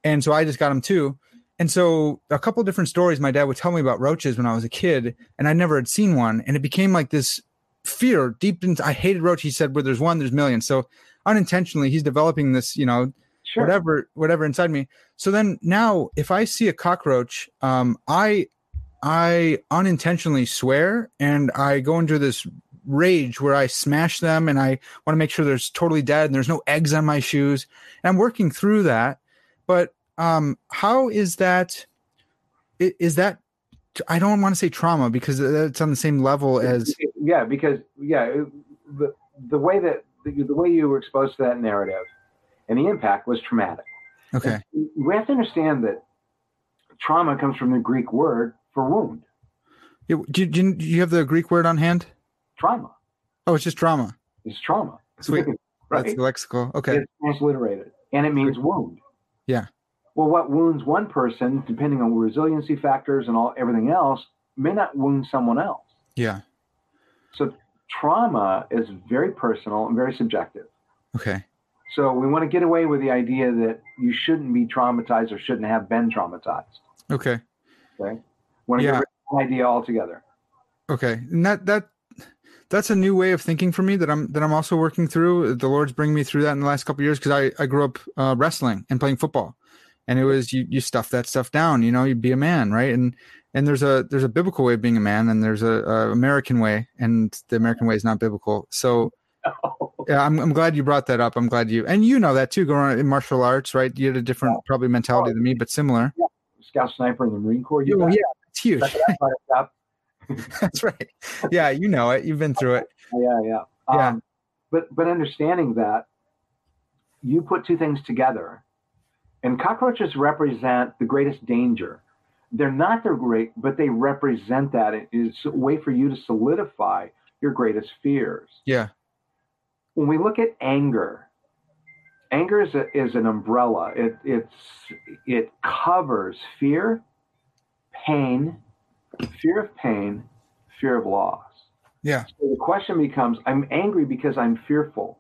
and so I just got them too. And so a couple different stories my dad would tell me about roaches when I was a kid, and I never had seen one, and it became like this fear deep. I hated roach. He said, "Where there's one, there's millions." So unintentionally, he's developing this, you know, sure. whatever, whatever inside me. So then now, if I see a cockroach, um, I, I unintentionally swear, and I go into this rage where I smash them, and I want to make sure there's totally dead, and there's no eggs on my shoes. And I'm working through that, but um, how is that? Is that? I don't want to say trauma because it's on the same level as yeah, because yeah, the the way that the, the way you were exposed to that narrative and the impact was traumatic. okay. We have to understand that trauma comes from the Greek word for wound. Yeah, Do, do, do you have the Greek word on hand? Trauma Oh, it's just trauma. It's trauma. Sweet. right? That's lexical. Okay. It's transliterated, and it means wound. Yeah. Well, what wounds one person, depending on resiliency factors and all everything else, may not wound someone else. Yeah. So trauma is very personal and very subjective. Okay. So we want to get away with the idea that you shouldn't be traumatized or shouldn't have been traumatized. Okay. Okay. Want to Yeah. get rid of that idea altogether. Okay. And that that that's a new way of thinking for me that I'm that I'm also working through. The Lord's bringing me through that in the last couple of years because I I grew up uh, wrestling and playing football, and it was you you stuff that stuff down. You know, you'd be a man, right? And and there's a there's a biblical way of being a man, and there's a, a American way, and the American way is not biblical. So yeah, I'm I'm glad you brought that up. I'm glad you and you know that too. Going in martial arts, right? You had a different probably mentality than me, but similar. Scout sniper in the Marine Corps. You Oh, yeah, it's huge. that. That's right. Yeah, you know it. You've been through it. Yeah, yeah. Yeah. Um, but but understanding that you put two things together, and cockroaches represent the greatest danger. They're not the great, but they represent that. It is a way for you to solidify your greatest fears. Yeah. When we look at anger, anger is, a, is an umbrella. It it's it covers fear, pain, fear of pain, fear of loss. Yeah. So the question becomes I'm angry because I'm fearful.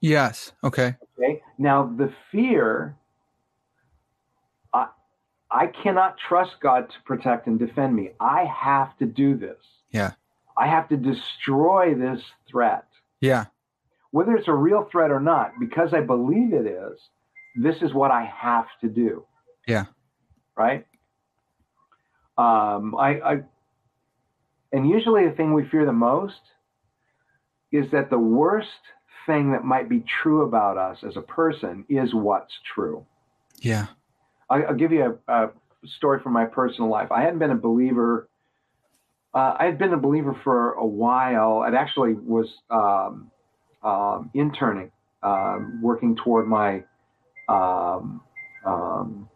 Yes. Okay. Okay. Now, the fear, I, I cannot trust God to protect and defend me. I have to do this. Yeah. I have to destroy this threat. Yeah. whether it's a real threat or not, because I believe it is, this is what I have to do. Yeah. Right. Um, I, I, and usually the thing we fear the most is that the worst thing that might be true about us as a person is what's true. Yeah. I, will give you a, a, story from my personal life. I hadn't been a believer. Uh, I had been a believer for a while. I actually was um, um, interning, um, working toward my um, um,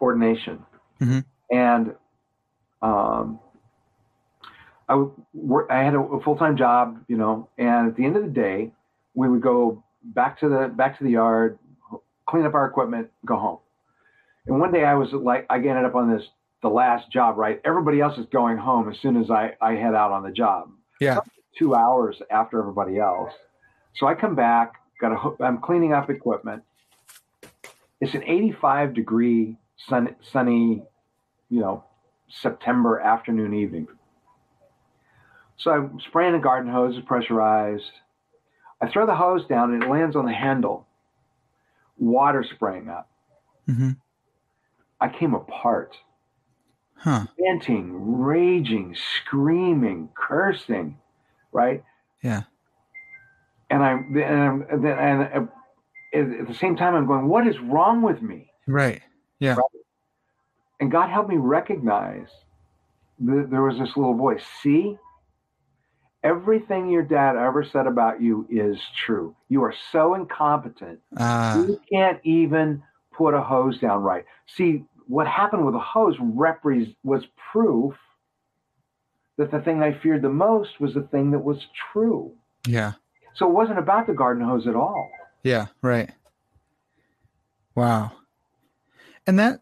ordination, mm-hmm. and um, I work, I had a, a full time job, you know, and at the end of the day, we would go back to the back to the yard, clean up our equipment, go home. And one day I was like, I ended up on this the last job, right? Everybody else is going home as soon as I I head out on the job. Yeah. Two hours after everybody else. So I come back, got a, I'm cleaning up equipment. It's an 85 degree sun, sunny, you know, September afternoon evening. So I'm spraying a garden hose, it's pressurized. I throw the hose down and it lands on the handle. Water spraying up. Mm-hmm. I came apart. Huh. Venting, raging, screaming, cursing, right? Yeah. And I'm, and, I'm, and, and at the same time, I'm going, what is wrong with me? Right. Yeah. Right? And God helped me recognize that there was this little voice. See, everything your dad ever said about you is true. You are so incompetent. Uh, you can't even put a hose down right. See, what happened with the hose repre- was proof that the thing I feared the most was the thing that was true. Yeah. So it wasn't about the garden hose at all. Yeah, right. Wow. And that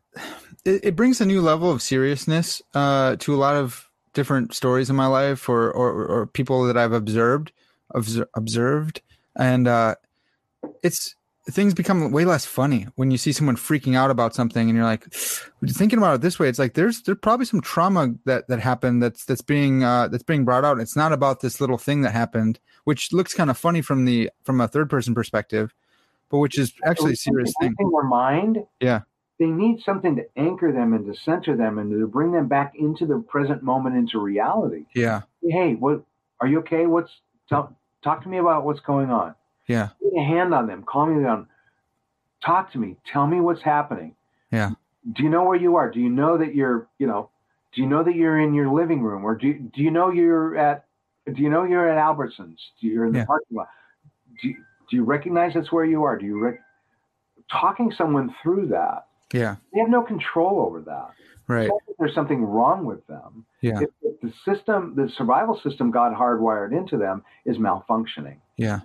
it, it brings a new level of seriousness uh, to a lot of different stories in my life or or, or people that I've observed observed and uh, it's things become way less funny when you see someone freaking out about something and you're like thinking about it this way it's like there's there's probably some trauma that that happened that's that's being uh, that's being brought out. It's not about this little thing that happened which looks kind of funny from the from a third person perspective but which is actually a serious thing. in their mind. Yeah. They need something to anchor them and to center them and to bring them back into the present moment into reality. Yeah. Hey what are you okay? What's talk, talk to me about what's going on yeah put a hand on them calm me down talk to me tell me what's happening yeah do you know where you are do you know that you're you know do you know that you're in your living room or do you, do you know you're at do you know you're at albertsons do you're in the yeah. parking lot do you, do you recognize that's where you are do you rec- talking someone through that yeah. They have no control over that. Right. There's something wrong with them. Yeah. If, if the system, the survival system God hardwired into them is malfunctioning. Yeah.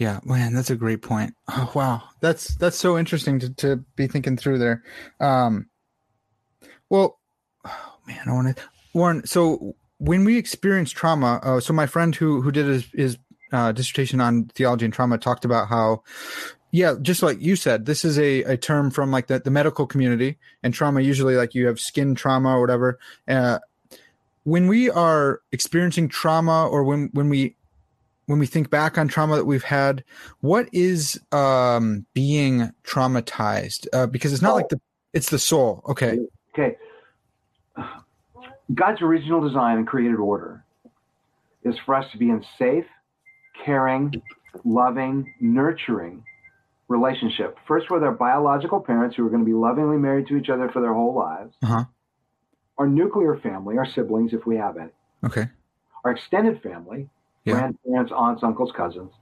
Yeah, man, that's a great point. Oh, wow, that's that's so interesting to, to be thinking through there. Um, well, oh, man, I want to Warren. So when we experience trauma, uh, so my friend who who did his, his uh, dissertation on theology and trauma talked about how yeah, just like you said, this is a, a term from like the, the medical community and trauma. Usually, like you have skin trauma or whatever. Uh, when we are experiencing trauma, or when when we when we think back on trauma that we've had, what is um, being traumatized? Uh, because it's not oh. like the it's the soul. Okay. Okay. God's original design and created order is for us to be in safe, caring, loving, nurturing relationship. First, with our biological parents who are going to be lovingly married to each other for their whole lives. Uh-huh. Our nuclear family, our siblings, if we have any. Okay. Our extended family, yeah. grandparents, aunts, uncles, cousins,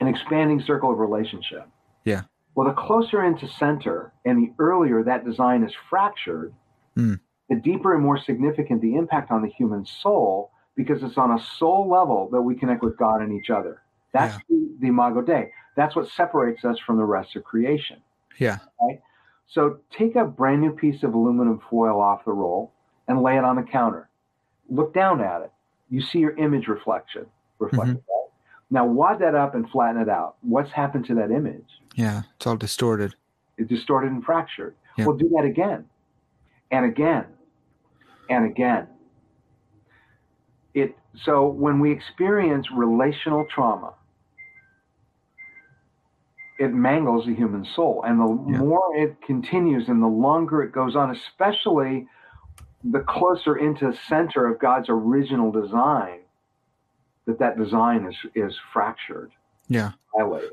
an expanding circle of relationship. Yeah. Well, the closer into center and the earlier that design is fractured, mm. the deeper and more significant the impact on the human soul because it's on a soul level that we connect with God and each other. That's yeah. the, the Imago Dei. That's what separates us from the rest of creation. Yeah. Right? So take a brand new piece of aluminum foil off the roll and lay it on the counter. Look down at it. You see your image reflection. Reflected. Mm-hmm. Now wad that up and flatten it out. What's happened to that image? Yeah, it's all distorted. It's distorted and fractured. Yep. Well, do that again and again and again. it so when we experience relational trauma, it mangles the human soul, and the Yeah. more it continues and the longer it goes on, especially the closer into the center of God's original design, that that design is is fractured, Yeah. violated.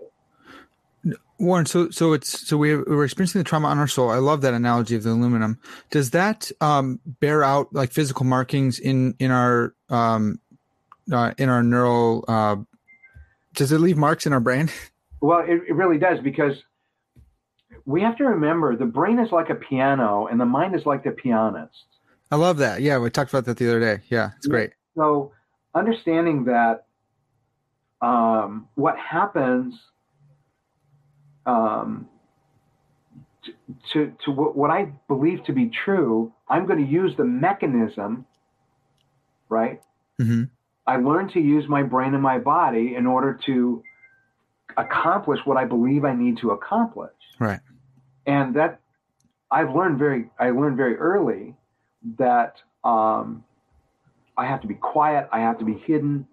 Warren, so so it's so we we're experiencing the trauma on our soul. I love that analogy of the aluminum. Does that um, bear out like physical markings in in our um, uh, in our neural? Uh, does it leave marks in our brain? Well, it, it really does because we have to remember the brain is like a piano and the mind is like the pianist. I love that. Yeah, we talked about that the other day. Yeah, it's great. So, understanding that um, what happens um, to, to, to what, I believe to be true, I'm going to use the mechanism, right? hmm I learned to use my brain and my body in order to accomplish what I believe I need to accomplish. Right. And that I've learned very I learned very early that um, I have to be quiet, I have to be hidden,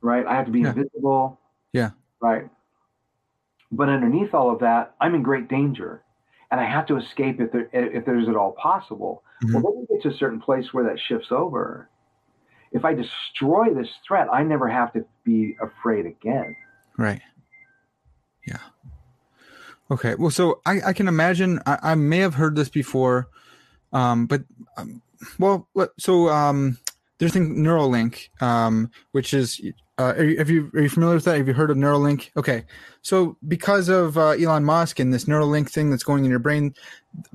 right? I have to be Yeah. invisible. Yeah. Right. But underneath all of that, I'm in great danger. And I have to escape if there if there's at all possible. Mhm. Well, then you get to a certain place where that shifts over. If I destroy this threat, I never have to be afraid again. Right. Yeah. Okay. Well, so I, I can imagine. I, I may have heard this before, um, but um, well, so um, there's thing Neuralink, um, which is. Uh, are you, have you are you familiar with that? Have you heard of Neuralink? Okay, so because of uh, Elon Musk and this Neuralink thing that's going in your brain,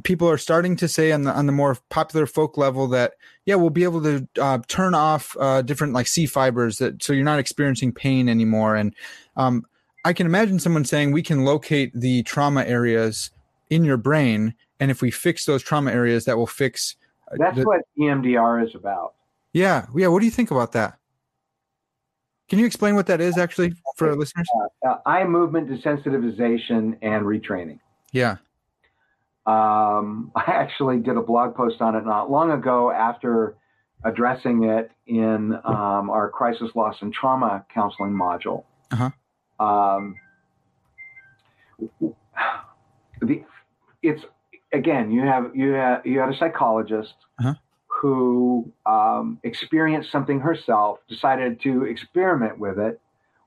people are starting to say on the on the more popular folk level that yeah, we'll be able to uh, turn off uh, different like C fibers that so you're not experiencing pain anymore. And um, I can imagine someone saying we can locate the trauma areas in your brain, and if we fix those trauma areas, that will fix. uh, That's the- what EMDR is about. Yeah, yeah. What do you think about that? Can you explain what that is actually for our listeners? Uh, eye movement desensitization and retraining. Yeah. Um, I actually did a blog post on it not long ago after addressing it in um, our crisis loss and trauma counseling module. Uh-huh. Um, the it's again you have you have you had a psychologist Uh-huh. Who um, experienced something herself, decided to experiment with it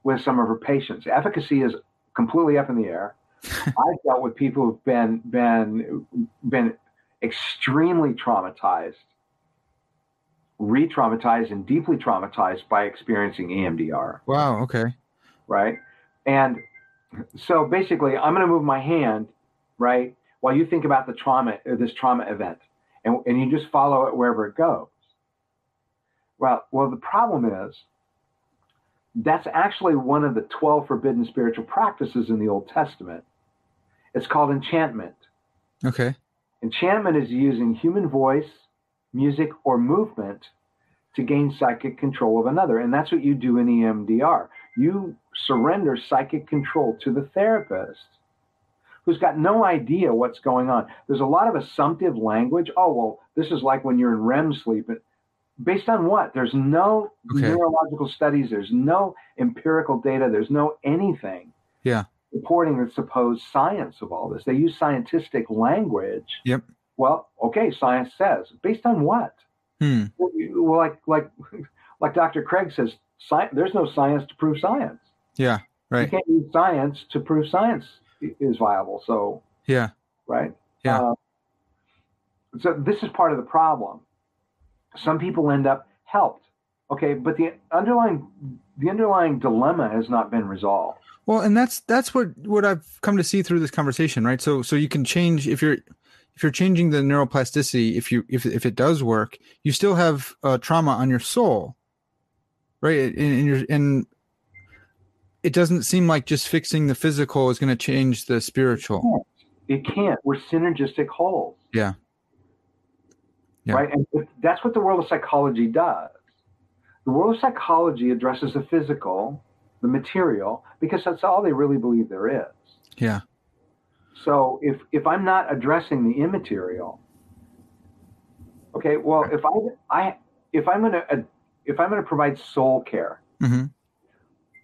with some of her patients. Efficacy is completely up in the air. I've dealt with people who've been been been extremely traumatized, re-traumatized, and deeply traumatized by experiencing EMDR. Wow. Okay. Right, and so basically, I'm going to move my hand right while you think about the trauma, this trauma event, and and you just follow it wherever it goes. Well, well, the problem is that's actually one of the 12 forbidden spiritual practices in the Old Testament. It's called enchantment. Okay. Enchantment is using human voice, music, or movement to gain psychic control of another. And that's what you do in EMDR. You surrender psychic control to the therapist who's got no idea what's going on. There's a lot of assumptive language. Oh, well, this is like when you're in REM sleep. Based on what? There's no Okay. neurological studies, there's no empirical data, there's no anything Yeah. supporting the supposed science of all this. They use scientific language. Yep. Well, okay, science says. Based on what? Hmm. Well, like like like Dr. Craig says, sci- there's no science to prove science. Yeah. Right. You can't use science to prove science is viable. So, Yeah. right? Yeah. Uh, so this is part of the problem. Some people end up helped. Okay, but the underlying the underlying dilemma has not been resolved. Well, and that's that's what what I've come to see through this conversation, right? So so you can change if you're if you're changing the neuroplasticity, if you if if it does work, you still have uh, trauma on your soul, right? And, and your and it doesn't seem like just fixing the physical is going to change the spiritual. It can't. We're synergistic wholes. Yeah. Yeah. Right. And that's what the world of psychology does. The world of psychology addresses the physical, the material, because that's all they really believe there is. Yeah. So if if I'm not addressing the immaterial, okay, well, if I I if I'm going to if I'm going to provide soul care, hmm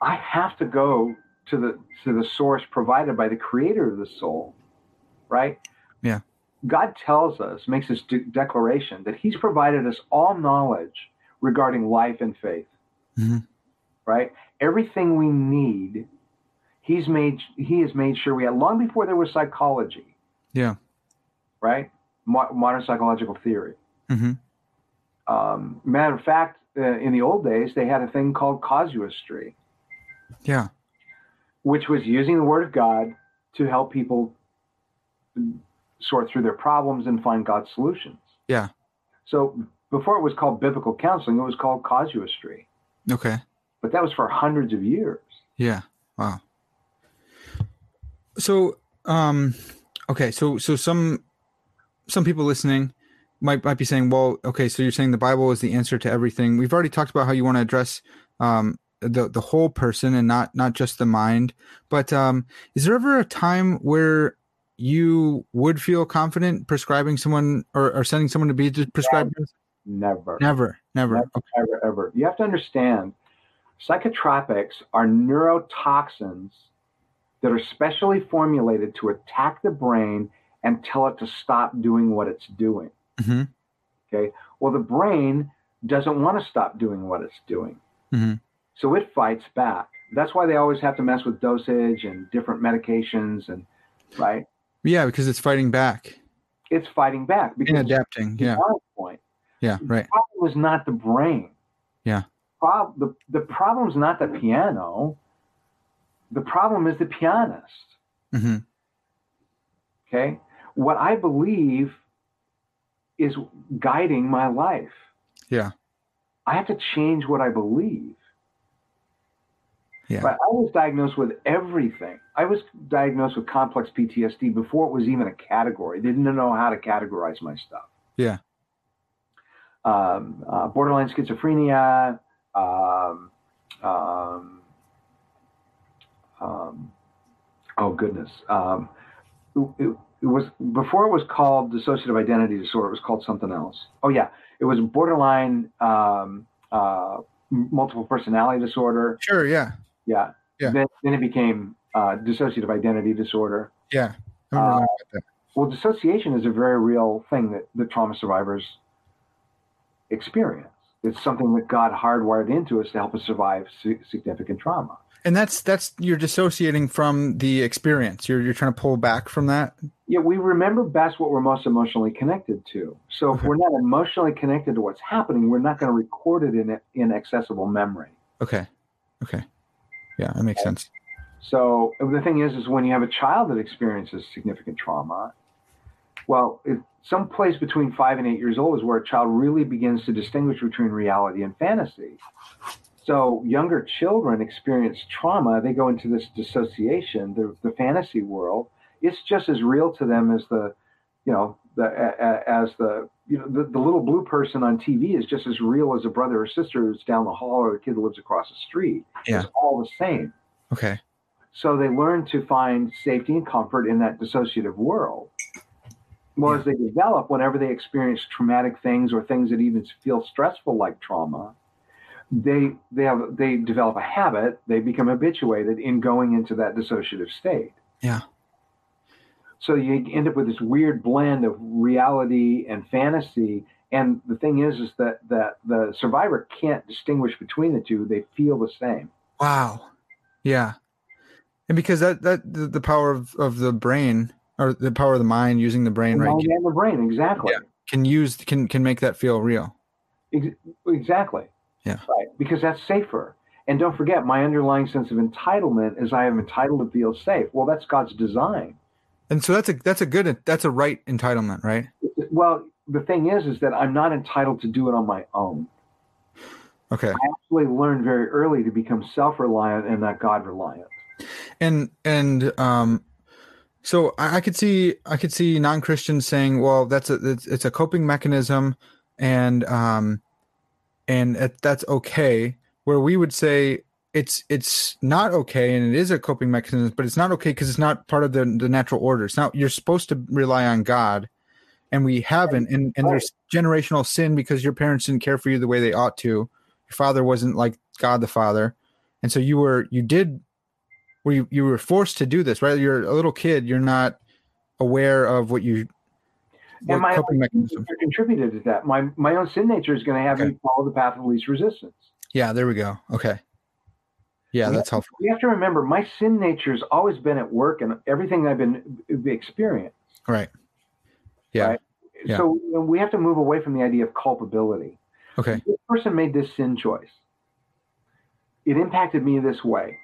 I have to go to the to the source provided by the creator of the soul, right? Yeah. God tells us, makes this de- declaration that He's provided us all knowledge regarding life and faith, Mhm. right? Everything we need, He's made. He has made sure we had long before there was psychology, Yeah. right? Mo- modern psychological theory. hmm Um, matter of fact, uh, in the old days, they had a thing called casuistry. Yeah. which was using the word of God to help people sort through their problems and find God's solutions. Yeah. So before it was called biblical counseling, it was called casuistry. Okay. But that was for hundreds of years. Yeah. Wow. So, um, okay. So, so some, some people listening might, might be saying, well, okay, so you're saying the Bible is the answer to everything. We've already talked about how you want to address, um, the, the whole person and not, not just the mind, but, um, is there ever a time where you would feel confident prescribing someone or, or sending someone to be prescribed? Never. Never, never. Never. Okay. Ever, ever. You have to understand psychotropics are neurotoxins that are specially formulated to attack the brain and tell it to stop doing what it's doing. hmm Okay. Well, the brain doesn't want to stop doing what it's doing. Mhm. So it fights back. That's why they always have to mess with dosage and different medications and right. Yeah, because it's fighting back It's fighting back and because adapting. Yeah. point. Yeah. Right. The problem is not the brain. Yeah. Prob- the, the problem is not the piano. The problem is the pianist. hmm Okay. What I believe is guiding my life. Yeah. I have to change what I believe. Yeah. But I was diagnosed with everything. I was diagnosed with complex PTSD before it was even a category. They didn't know how to categorize my stuff. Yeah. Um, uh, borderline schizophrenia. Um, um, um, oh goodness. Um, it, it- it was before it was called dissociative identity disorder. It was called something else. Oh yeah, it was borderline um, uh, multiple personality disorder. Sure. Yeah. Yeah. Yeah. Then, then it became uh, dissociative identity disorder. Yeah. I remember Uh. Well, dissociation is a very real thing that the trauma survivors experience. It's something that God hardwired into us to help us survive significant trauma. And that's that's you're dissociating from the experience. You're you're trying to pull back from that. Yeah, we remember best what we're most emotionally connected to. So if Okay. we're not emotionally connected to what's happening, we're not going to record it in in accessible memory. Okay. Okay. Yeah, that makes sense. So the thing is, is when you have a child that experiences significant trauma, well, it, some place between five and eight years old is where a child really begins to distinguish between reality and fantasy. So younger children experience trauma; they go into this dissociation, the, the fantasy world. It's just as real to them as the, you know, the a- a- as the you know the, the little blue person on TV is just as real as a brother or sister who's down the hall or a kid that lives across the street. Yeah. It's all the same. Okay. So they learn to find safety and comfort in that dissociative world. Well, as they develop, whenever they experience traumatic things or things that even feel stressful like trauma, they they have they develop a habit. They become habituated in going into that dissociative state. Yeah. So you end up with this weird blend of reality and fantasy. And the thing is, is that that the survivor can't distinguish between the two. They feel the same. Wow. Yeah. And because that that the, the power of, of the brain or the power of the mind using the brain, The right, can, and the brain, exactly. Yeah. can use can can make that feel real. Ex- Exactly. Yeah. Right. Because that's safer. And don't forget, my underlying sense of entitlement is I am entitled to feel safe. Well, that's God's design. And so that's a that's a good that's a right entitlement, right? Well, the thing is, is that I'm not entitled to do it on my own. Okay. I actually learned very early to become self-reliant and not God-reliant. and and um so I, I could see i could see non-christians saying well that's a it's, it's a coping mechanism and um and it, that's okay where we would say it's it's not okay and it is a coping mechanism but it's not okay because it's not part of the, the natural order it's not you're supposed to rely on god and we haven't and, and there's generational sin because your parents didn't care for you the way they ought to your father wasn't like God the Father, and so you were you did where you you were forced to do this, right? You're a little kid. You're not aware of what you what and my coping mechanism. contributed to that. My my own sin nature is going to have Okay. me follow the path of least resistance. Yeah, there we go. Okay. Yeah, We that's helpful. We have to remember my sin nature has always been at work and everything I've been experienced. Right. Yeah. Right. Yeah. So you know, we have to move away from the idea of culpability. Okay. This person made this sin choice. It impacted me this way.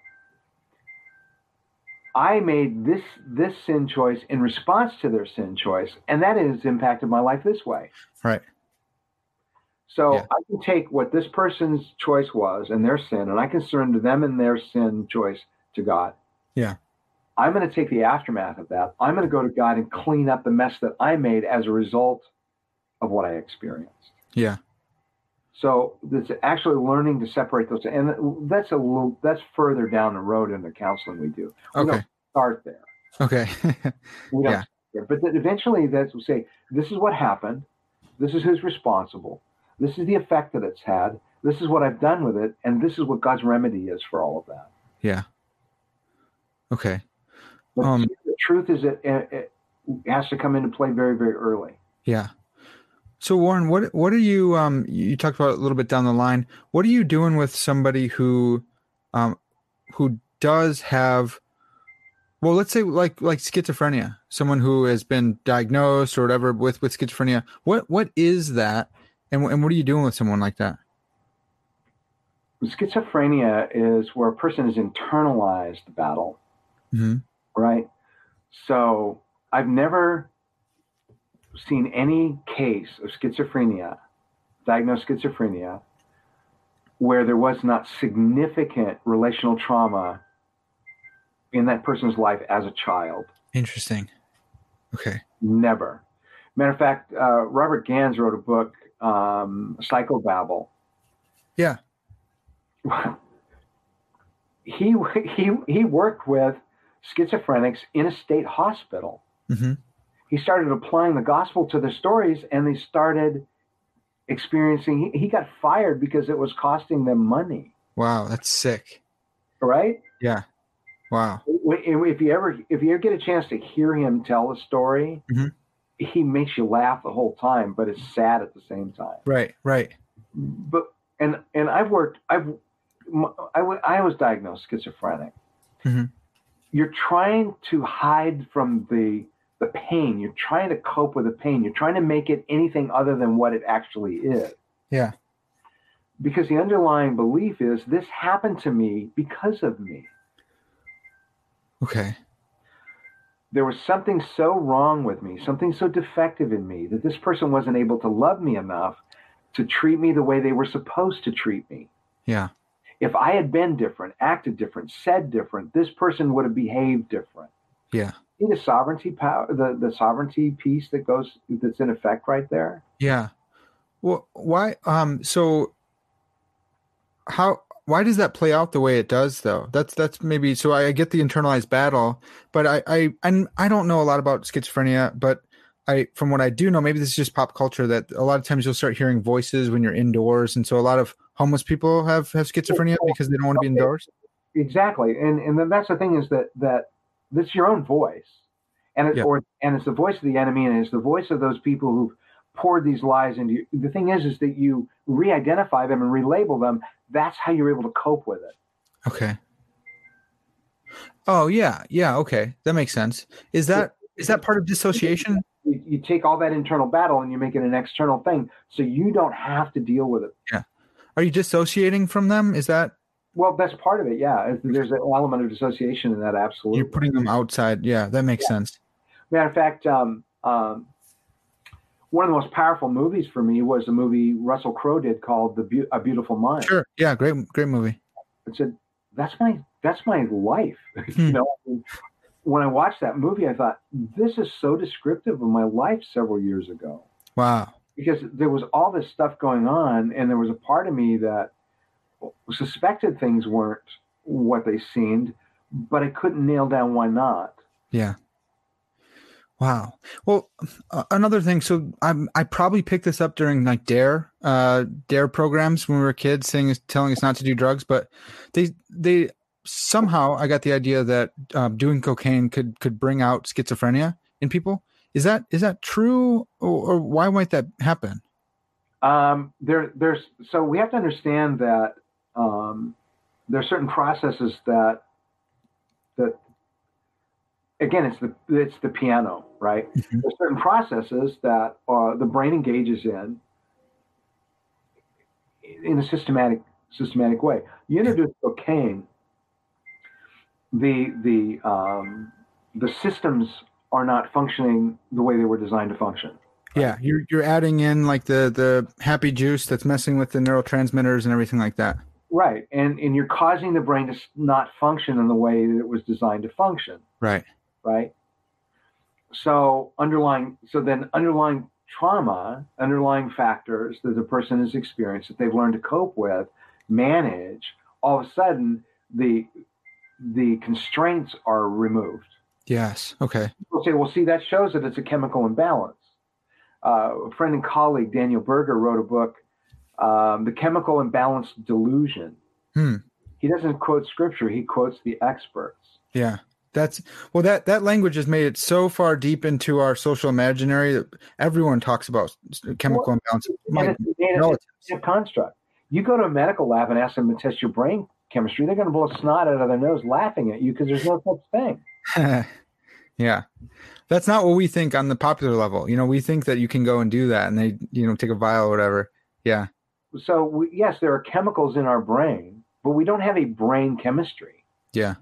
I made this this sin choice in response to their sin choice, and that has impacted my life this way. Right. So Yeah. I can take what this person's choice was and their sin, and I can surrender them and their sin choice to God. Yeah. I'm going to take the aftermath of that. I'm going to go to God and clean up the mess that I made as a result of what I experienced. Yeah. So it's actually learning to separate those, and that's a little that's further down the road in the counseling we do. We Okay. don't start there. Okay. We don't Yeah. start there. But then eventually, that's we say this is what happened. This is who's responsible. This is the effect that it's had. This is what I've done with it, and this is what God's remedy is for all of that. yeah. Okay. Um, the truth is, it, it, it has to come into play very, very early. Yeah. So Warren, what what are you um you talked about a little bit down the line. What are you doing with somebody who um who does have well let's say like like schizophrenia, someone who has been diagnosed or whatever with with schizophrenia. What what is that and and what are you doing with someone like that? Schizophrenia is where a person has internalized the battle, Mhm. right? So I've never seen any case of schizophrenia, diagnosed schizophrenia, where there was not significant relational trauma in that person's life as a child. Interesting. Okay. Never. Matter of fact, uh, Robert Ganz wrote a book, um, Psychobabble. Yeah. he he he worked with schizophrenics in a state hospital. Mhm. He started applying the gospel to their stories, and they started experiencing. He, he got fired because it was costing them money. Wow, that's sick. Right? Yeah. Wow. If you ever if you ever get a chance to hear him tell a story, Mhm. He makes you laugh the whole time, but it's sad at the same time. Right, right. But and and I've worked. I've I was diagnosed schizophrenic. Mhm. You're trying to hide from the the pain. You're trying to cope with the pain. You're trying to make it anything other than what it actually is. Yeah. Because the underlying belief is this happened to me because of me. Okay. There was something so wrong with me, something so defective in me that this person wasn't able to love me enough to treat me the way they were supposed to treat me. Yeah. if I had been different, acted different, said different, this person would have behaved different. Yeah. See the sovereignty power, the, the sovereignty piece that goes that's in effect right there. Yeah. Well, why? Um. So, how? Why does that play out the way it does, though? That's that's maybe. So I, I get the internalized battle, but I I and I don't know a lot about schizophrenia, but I from what I do know, maybe this is just pop culture that a lot of times you'll start hearing voices when you're indoors, and so a lot of homeless people have have schizophrenia because they don't want to be indoors. Exactly, and and then that's the thing is that that that's your own voice, and it, Yeah. or and it's the voice of the enemy, and it's the voice of those people who've poured these lies into you. The thing is, is that you re-identify them and relabel them. That's how you're able to cope with it. Okay. Oh yeah, yeah. Okay, that makes sense. Is that is that part of dissociation? You, you take all that internal battle and you make it an external thing, so you don't have to deal with it. Yeah. Are you dissociating from them? Is that Well, that's part of it. Yeah, there's an element of dissociation in that. Absolutely. you're putting them outside? Yeah, that makes sense. Matter of fact, um, um, one of the most powerful movies for me was the movie Russell Crowe did called "The Beau- A Beautiful Mind." Sure. Yeah, great, great movie. It said that's my that's my life. Hmm. you know, when I watched that movie, I thought this is so descriptive of my life several years ago Wow. because there was all this stuff going on, and there was a part of me that suspected things weren't what they seemed, but I couldn't nail down why not. Yeah. Wow. Well, uh, another thing. So I I probably picked this up during like Dare uh, dare programs when we were kids, saying telling us not to do drugs, but they they somehow I got the idea that um, doing cocaine could could bring out schizophrenia in people. Is that is that true, or, or why might that happen? Um, there, there's so we have to understand that um, there are certain processes that that again it's the it's the piano right mm-hmm. there's certain processes that uh, the brain engages in in a systematic systematic way you introduce cocaine the the um, the systems are not functioning the way they were designed to function yeah you're you're adding in like the the happy juice that's messing with the neurotransmitters and everything like that Right, and and you're causing the brain to not function in the way that it was designed to function. Right. Right. So underlying, so then underlying trauma, underlying factors that the person has experienced that they've learned to cope with, manage. All of a sudden, the the constraints are removed. Yes. Okay. People say, well, see, that shows that it's a chemical imbalance. Uh, a friend and colleague, Daniel Berger, wrote a book um, the chemical imbalance delusion. Hmm. He doesn't quote scripture; he quotes the experts. Yeah, that's well. That that language has made it so far deep into our social imaginary that everyone talks about chemical well, imbalance. My relatives. a construct. You go to a medical lab and ask them to test your brain chemistry; they're going to blow a snot out of their nose laughing at you because there's no such thing. yeah that's not what we think on the popular level you know we think that you can go and do that and they you know take a vial or whatever yeah so we, yes, there are chemicals in our brain, but we don't have a brain chemistry. Yeah.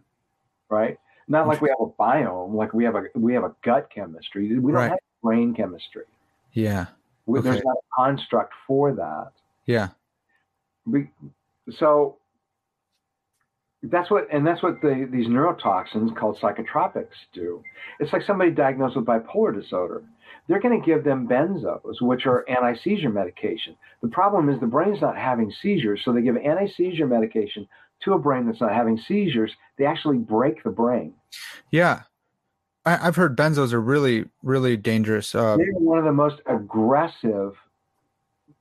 Right. Not like we have a biome, like we have a we have a gut chemistry. We don't right. have brain chemistry. Yeah. We, okay. There's not a construct for that. Yeah. We, so that's what and that's what the, these neurotoxins called psychotropics do. It's like somebody diagnosed with bipolar disorder they're going to give them benzos, which are anti seizure medication. The problem is the brain's not having seizures, so they give anti seizure medication to a brain that's not having seizures. They actually break the brain. Yeah. I, have heard benzos are really, really dangerous. Uh, They're one of the most aggressive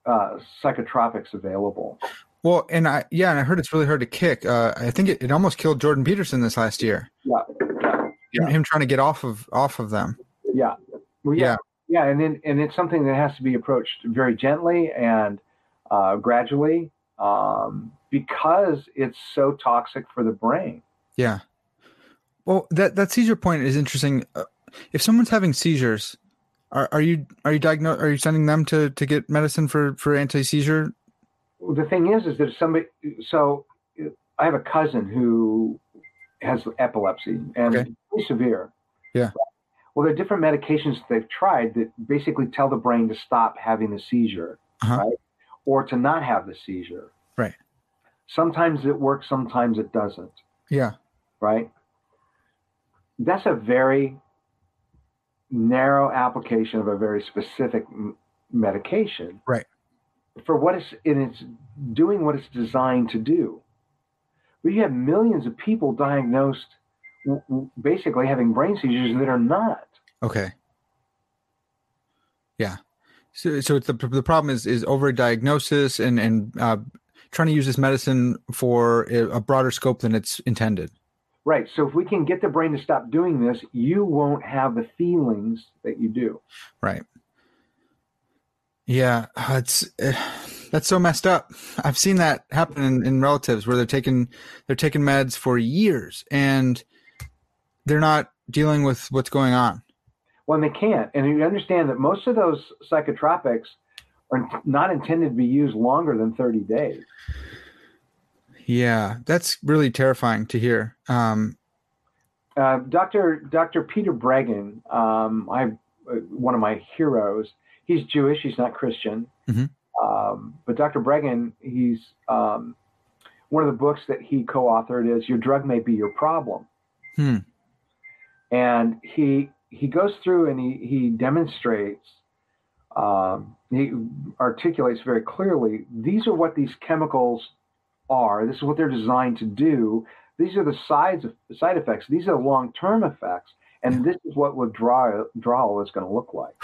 uh, psychotropics available. Well, and I yeah, and I heard it's really hard to kick. Uh, I think it, it almost killed Jordan Peterson this last year. Yeah, yeah, him trying to get off of off of them. Yeah, well, yeah. yeah yeah, and then, and it's something that has to be approached very gently and uh, gradually um, because it's so toxic for the brain. Yeah. Well, that that seizure point is interesting. Uh, if someone's having seizures, are, are you are you diagnosed? Are you sending them to to get medicine for for anti seizure? The thing is, is that somebody. So I have a cousin who has epilepsy and okay. pretty severe. Yeah. Well, there are different medications that they've tried that basically tell the brain to stop having the seizure, uh-huh. right? Or to not have the seizure. Right. Sometimes it works, sometimes it doesn't. Yeah. Right. That's a very narrow application of a very specific m- medication. Right. For what it's and it's doing what it's designed to do. But you have millions of people diagnosed basically having brain seizures that are not. Okay. Yeah. So, so it's the the problem is is overdiagnosis and and uh, trying to use this medicine for a broader scope than it's intended. Right. So if we can get the brain to stop doing this, you won't have the feelings that you do. Right. Yeah, uh, it's uh, that's so messed up. I've seen that happen in, in relatives where they're taking they're taking meds for years and they're not dealing with what's going on. Well, they can't. And you understand that most of those psychotropics are not intended to be used longer than 30 days. Yeah, that's really terrifying to hear. Um, uh, Dr. Dr. Peter Breggin, um, I uh, one of my heroes. He's Jewish. He's not Christian. Mm-hmm. Um, but Dr. Breggin, he's um, one of the books that he co-authored is "Your Drug May Be Your Problem." Hmm and he he goes through and he he demonstrates um, he articulates very clearly these are what these chemicals are this is what they're designed to do these are the sides of side effects these are long term effects and this is what withdrawal withdrawal is going to look like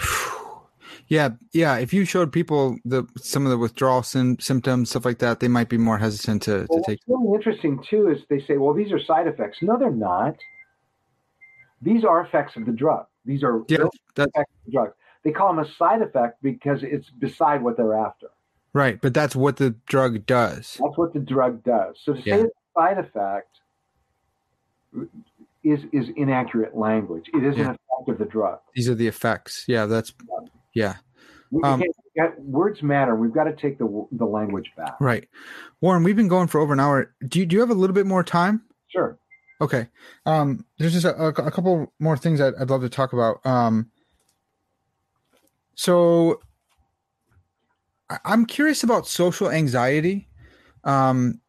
Yeah, yeah. If you showed people the some of the withdrawal sim- symptoms, stuff like that, they might be more hesitant to, Well, to take. what's really interesting too is they say, well, these are side effects. No, they're not. These are effects of the drug. These are Yeah, effects of the drug. They call them a side effect because it's beside what they're after. right, but that's what the drug does. That's what the drug does. So to say it's a side effect is is inaccurate language. It is Yeah. an effect of the drug. These are the effects. Yeah, that's yeah. We Um, words matter. We've got to take the the language back. Right. Warren, we've been going for over an hour. Do you do you have a little bit more time? Sure. Okay. Um, there's just a, a, a couple more things I'd, I'd love to talk about. Um, so I'm curious about social anxiety. Um,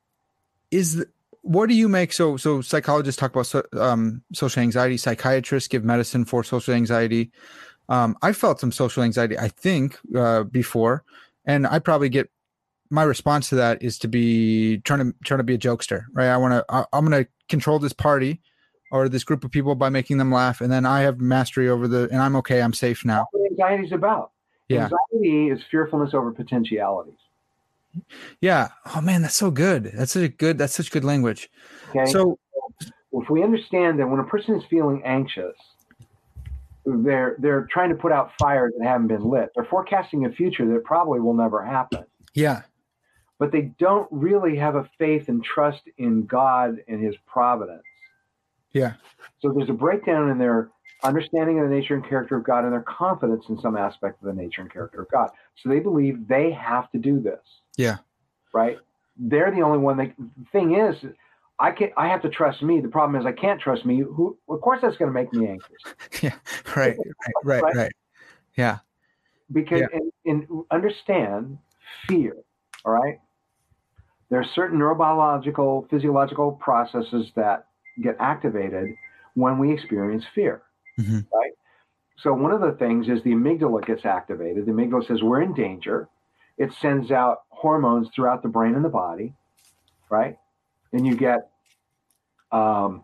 is the, what do you make? So, so psychologists talk about so, um, social anxiety. Psychiatrists give medicine for social anxiety. Um, I felt some social anxiety, I think, uh, before, and I probably get my response to that is to be trying to trying to be a jokester, right? I want to. I'm going to control this party or this group of people by making them laugh, and then I have mastery over the, and I'm okay. I'm safe now. Anxiety is about. Yeah. Anxiety is fearfulness over potentialities. Yeah. Oh man, that's so good. That's such a good. That's such good language. Okay. So if we understand that when a person is feeling anxious, they're they're trying to put out fires that haven't been lit. They're forecasting a future that probably will never happen. yeah, But they don't really have a faith and trust in God and His providence. yeah, So there's a breakdown in their understanding of the nature and character of God and their confidence in some aspect of the nature and character of God. So they believe they have to do this. Yeah. Right? They're the only one that the thing is I can I have to trust me. The problem is I can't trust me. Who of course that's going to make me anxious. yeah. Right, right, right, Right. right. Yeah, Because Yeah. and, and understand fear, all right? There are certain neurobiological, physiological processes that get activated when we experience fear. Mhm. Right? So one of the things is the amygdala gets activated. The amygdala says we're in danger. It sends out hormones throughout the brain and the body, right? And you get um,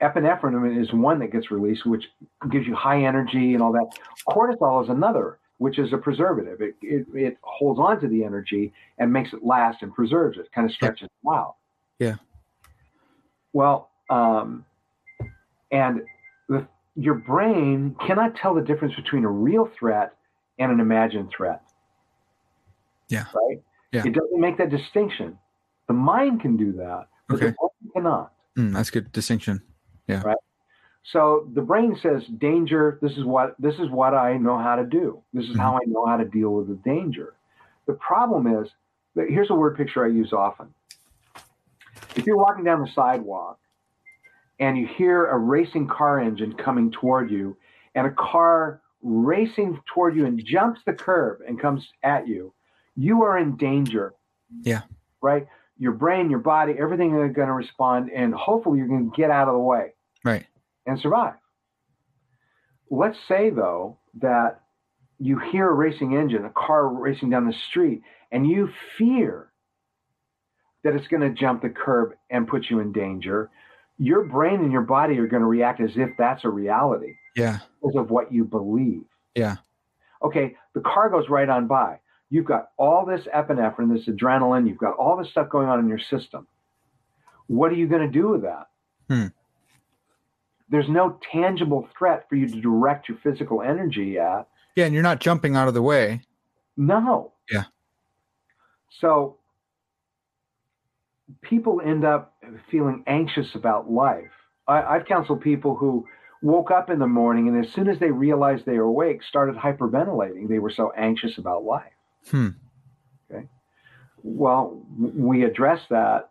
epinephrine is one that gets released, which gives you high energy and all that. Cortisol is another, which is a preservative. It, it, it holds on to the energy and makes it last and preserves it, kind of stretches it out. Yeah. Well, um, and your brain cannot tell the difference between a real threat and an imagined threat. Yeah. Right? Yeah. It doesn't make that distinction. The mind can do that, but Okay. the brain cannot. Mm, that's good distinction. Yeah. Right. So the brain says, danger, this is what this is what I know how to do. This is how I know how to deal with the danger. The problem is that here's a word picture I use often. If you're walking down the sidewalk and you hear a racing car engine coming toward you and a car racing toward you and jumps the curb and comes at you, you are in danger. Yeah. Right? Your brain, your body, everything are going to respond and hopefully you're going to get out of the way Right. and survive. Let's say, though, that you hear a racing engine, a car racing down the street, and you fear that it's going to jump the curb and put you in danger. Your brain and your body are going to react as if that's a reality Yeah. because of what you believe. Yeah. Okay, the car goes right on by. You've got all this epinephrine, this adrenaline, you've got all this stuff going on in your system. What are you going to do with that? Hmm. There's no tangible threat for you to direct your physical energy at. Yeah. And you're not jumping out of the way. No. Yeah. So people end up feeling anxious about life. I, I've counseled people who woke up in the morning and as soon as they realized they were awake, started hyperventilating. They were so anxious about life. Hmm. Okay. Well, we address that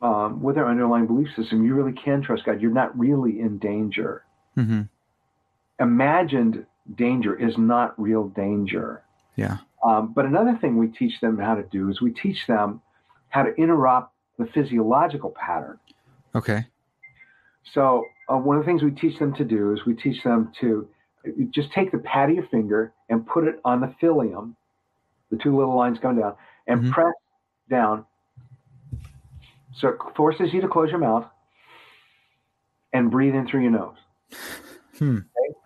um, with our underlying belief system. You really can trust God. You're not really in danger. hmm Imagined danger is not real danger. Yeah. Um, but another thing we teach them how to do is we teach them how to interrupt the physiological pattern. Okay. So uh, one of the things we teach them to do is we teach them to just take the pad of your finger and put it on the philtrum, the two little lines coming down, and Mhm. press down. So it forces you to close your mouth and breathe in through your nose. Hmm.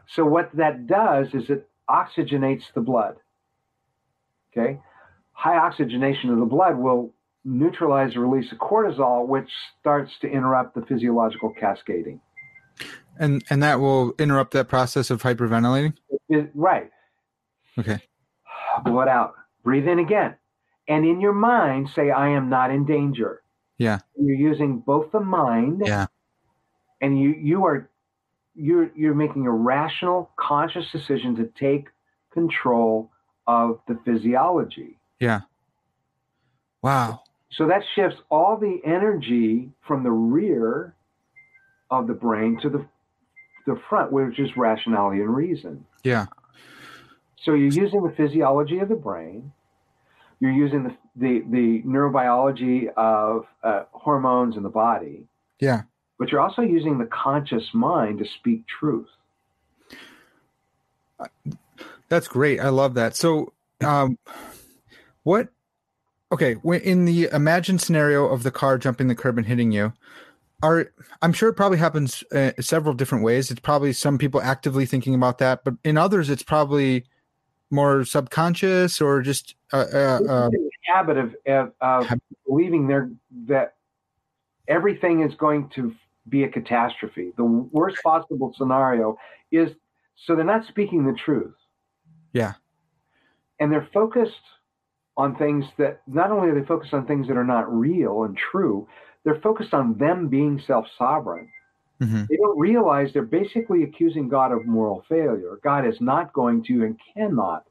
So what that does is it oxygenates the blood. Okay, high oxygenation of the blood will neutralize the release of cortisol, which starts to interrupt the physiological cascading. And and that will interrupt that process of hyperventilating. It- right. Okay. Blood out. Breathe in again. And in your mind, say, I am not in danger. Yeah. You're using both the mind Yeah. and you you are you're you're making a rational, conscious decision to take control of the physiology. Yeah. Wow. So that shifts all the energy from the rear of the brain to the the front, which is rationality and reason. Yeah. So you're using the physiology of the brain. You're using the the, the neurobiology of uh, hormones in the body, Yeah. but you're also using the conscious mind to speak truth. That's great. I love that. So, um, what? Okay, in the imagined scenario of the car jumping the curb and hitting you, are I'm sure it probably happens uh, several different ways. It's probably some people actively thinking about that, but in others, it's probably more subconscious or just uh, uh, uh, habit of, of, of Hab- believing there that everything is going to be a catastrophe. The worst possible scenario is so they're not speaking the truth. Yeah. And they're focused on things that not only are they focused on things that are not real and true, they're focused on them being self sovereign. mhm. They don't realize they're basically accusing God of moral failure. God is not going to and cannot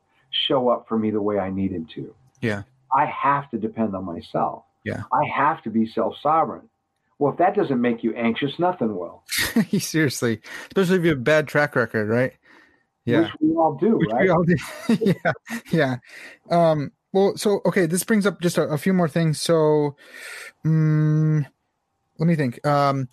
show up for me the way I need him to. Yeah. I have to depend on myself. Yeah. I have to be self sovereign. Well, if that doesn't make you anxious, nothing will. seriously, especially if you have a bad track record, right? Yeah. Which we all do, Which right? we all do. yeah, yeah. Um, well, so okay, this brings up just a, a few more things. So, mm, let me think. Um,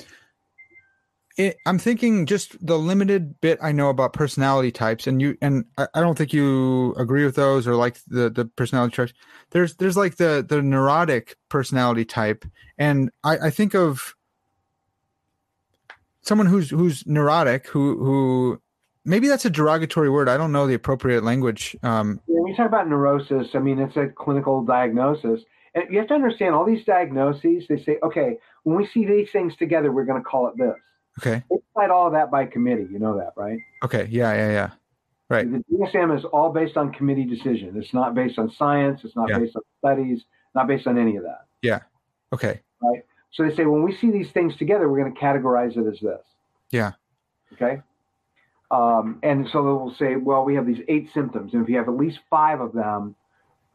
it, I'm thinking just the limited bit I know about personality types, and you and I, I don't think you agree with those or like the the personality types. There's there's like the the neurotic personality type, and I, I think of someone who's who's neurotic who who maybe that's a derogatory word. I don't know the appropriate language. Um, When you talk about neurosis, I mean, it's a clinical diagnosis. And you have to understand all these diagnoses, they say, okay, when we see these things together, we're going to call it this. okay. They decide all of that by committee. You know that, right? Okay. Yeah. Yeah. Yeah. Right. The DSM is all based on committee decision. It's not based on science. It's not Yeah. based on studies. Not based on any of that. Yeah. Okay. Right. So they say when we see these things together, we're going to categorize it as this. Yeah. Okay. Um, and so they'll say, well, we have these eight symptoms, and if you have at least five of them,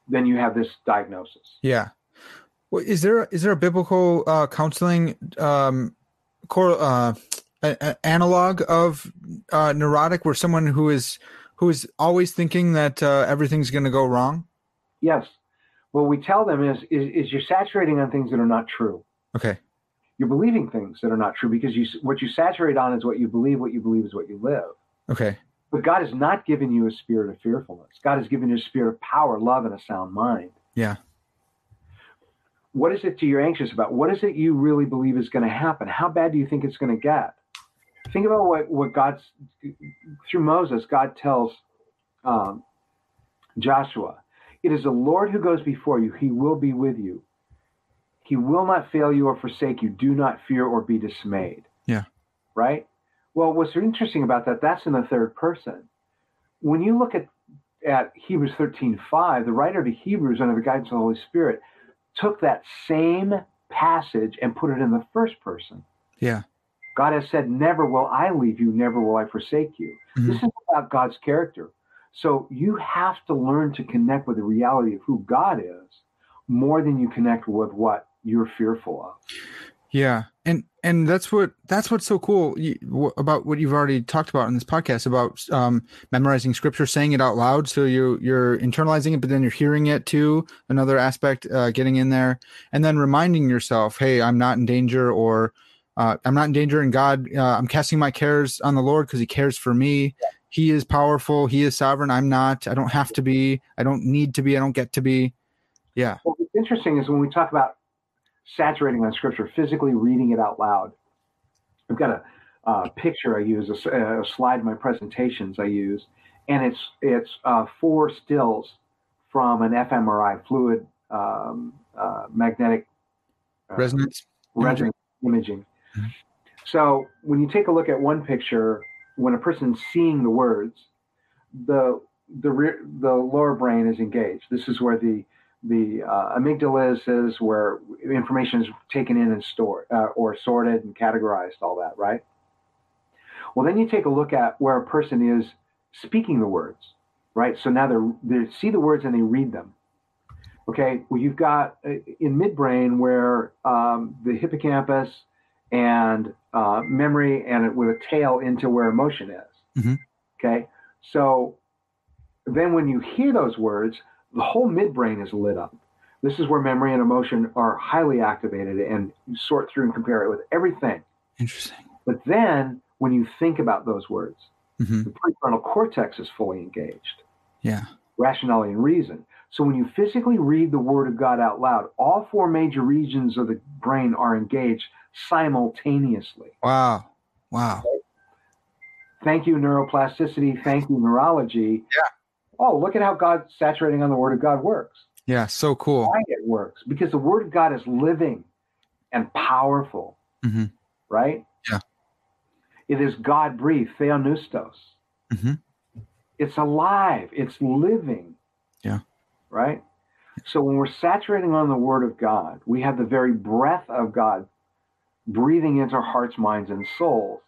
then you have this diagnosis. Yeah. Well, is there is there a biblical uh, counseling um, core uh, a, a- analog of uh, neurotic, where someone who is who is always thinking that uh, everything's going to go wrong? Yes. What we tell them is, is, is you're saturating on things that are not true. Okay. You're believing things that are not true because you what you saturate on is what you believe. What you believe is what you live. Okay. But God has not given you a spirit of fearfulness. God has given you a spirit of power, love, and a sound mind. Yeah. What is it that you're anxious about? What is it you really believe is going to happen? How bad do you think it's going to get? Think about what, what God's, through Moses, God tells um, Joshua, It is the Lord who goes before you. He will be with you. He will not fail you or forsake you. Do not fear or be dismayed. Yeah. Right? Well, what's interesting about that, that's in the third person. When you look at, at Hebrews 13.5, the writer of the Hebrews, under the guidance of the Holy Spirit, took that same passage and put it in the first person. Yeah. God has said, Never will I leave you, never will I forsake you. Mhm. This is about God's character. So you have to learn to connect with the reality of who God is more than you connect with what you're fearful of. Yeah, and and that's what that's what's so cool about what you've already talked about in this podcast about um, memorizing scripture, saying it out loud, so you you're internalizing it, but then you're hearing it too. Another aspect, uh, getting in there, and then reminding yourself, "Hey, I'm not in danger," or uh, "I'm not in danger," and God, uh, I'm casting my cares on the Lord because He cares for me. He is powerful. He is sovereign. I'm not. I don't have to be. I don't need to be. I don't get to be. Yeah. Well, what's interesting is when we talk about saturating on scripture, physically reading it out loud. I've got a uh, picture I use, a slide in my presentations I use, and it's it's uh, four stills from an fMRI fluid um, uh, magnetic uh, Resonance. resonance imaging. Mhm. So when you take a look at one picture, when a person's seeing the words, the the re- the lower brain is engaged. This is where the the uh, amygdala is, where information is taken in and stored uh, or sorted and categorized, all that, right? Well, then you take a look at where a person is speaking the words, right? So now they they see the words and they read them. Okay, well, you've got uh, in midbrain where um, the hippocampus and uh, memory and it with a tail into where emotion is. Mhm. Okay, so then when you hear those words, the whole midbrain is lit up. This is where memory and emotion are highly activated and you sort through and compare it with everything. Interesting. But then when you think about those words, hmm the prefrontal cortex is fully engaged Yeah. rationality and reason. So when you physically read the word of God out loud, all four major regions of the brain are engaged simultaneously. Wow. Wow. Thank you, neuroplasticity. Thank you, neurology. Yeah. Oh, look at how God saturating on the word of God works. Yeah. So cool. Why it works? Because the word of God is living and powerful, Mhm. right? Yeah. It is God breathed, theopneustos. Mhm. It's alive, it's living. Yeah. Right? So when we're saturating on the word of God, we have the very breath of God breathing into our hearts, minds, and souls,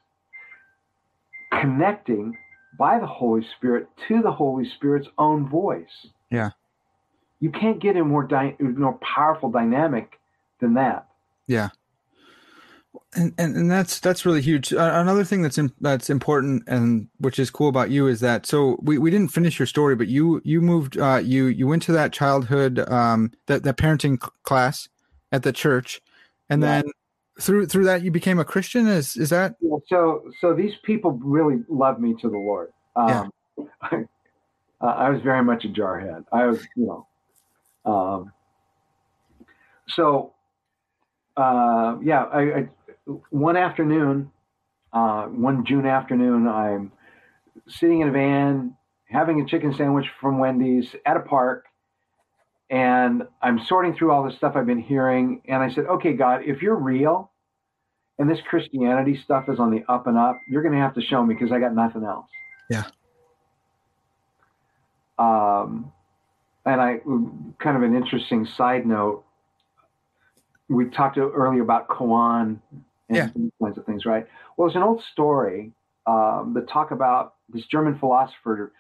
connecting by the Holy Spirit to the Holy Spirit's own voice. Yeah. You can't get a more dy- more powerful dynamic than that. Yeah. And, and and that's that's really huge. Uh, another thing that's in, that's important and which is cool about you is that so we, we didn't finish your story, but you you moved uh, you you went to that childhood um, that that parenting class at the church, and Yeah. then through through that you became a Christian. Is is that Yeah, so so these people really love me to the Lord. Um, uh, I was very much a jarhead. I was, you know, um, so uh, yeah. I, I one afternoon, uh, one June afternoon, I'm sitting in a van having a chicken sandwich from Wendy's at a park. And I'm sorting through all the stuff I've been hearing. And I said, okay, God, if you're real, and this Christianity stuff is on the up and up, you're going to have to show me because I got nothing else. Yeah. Um, and I kind of an interesting side note. We talked earlier about koan and Yeah. kinds of things, right? Well, there's an old story um, that talk about this German philosopher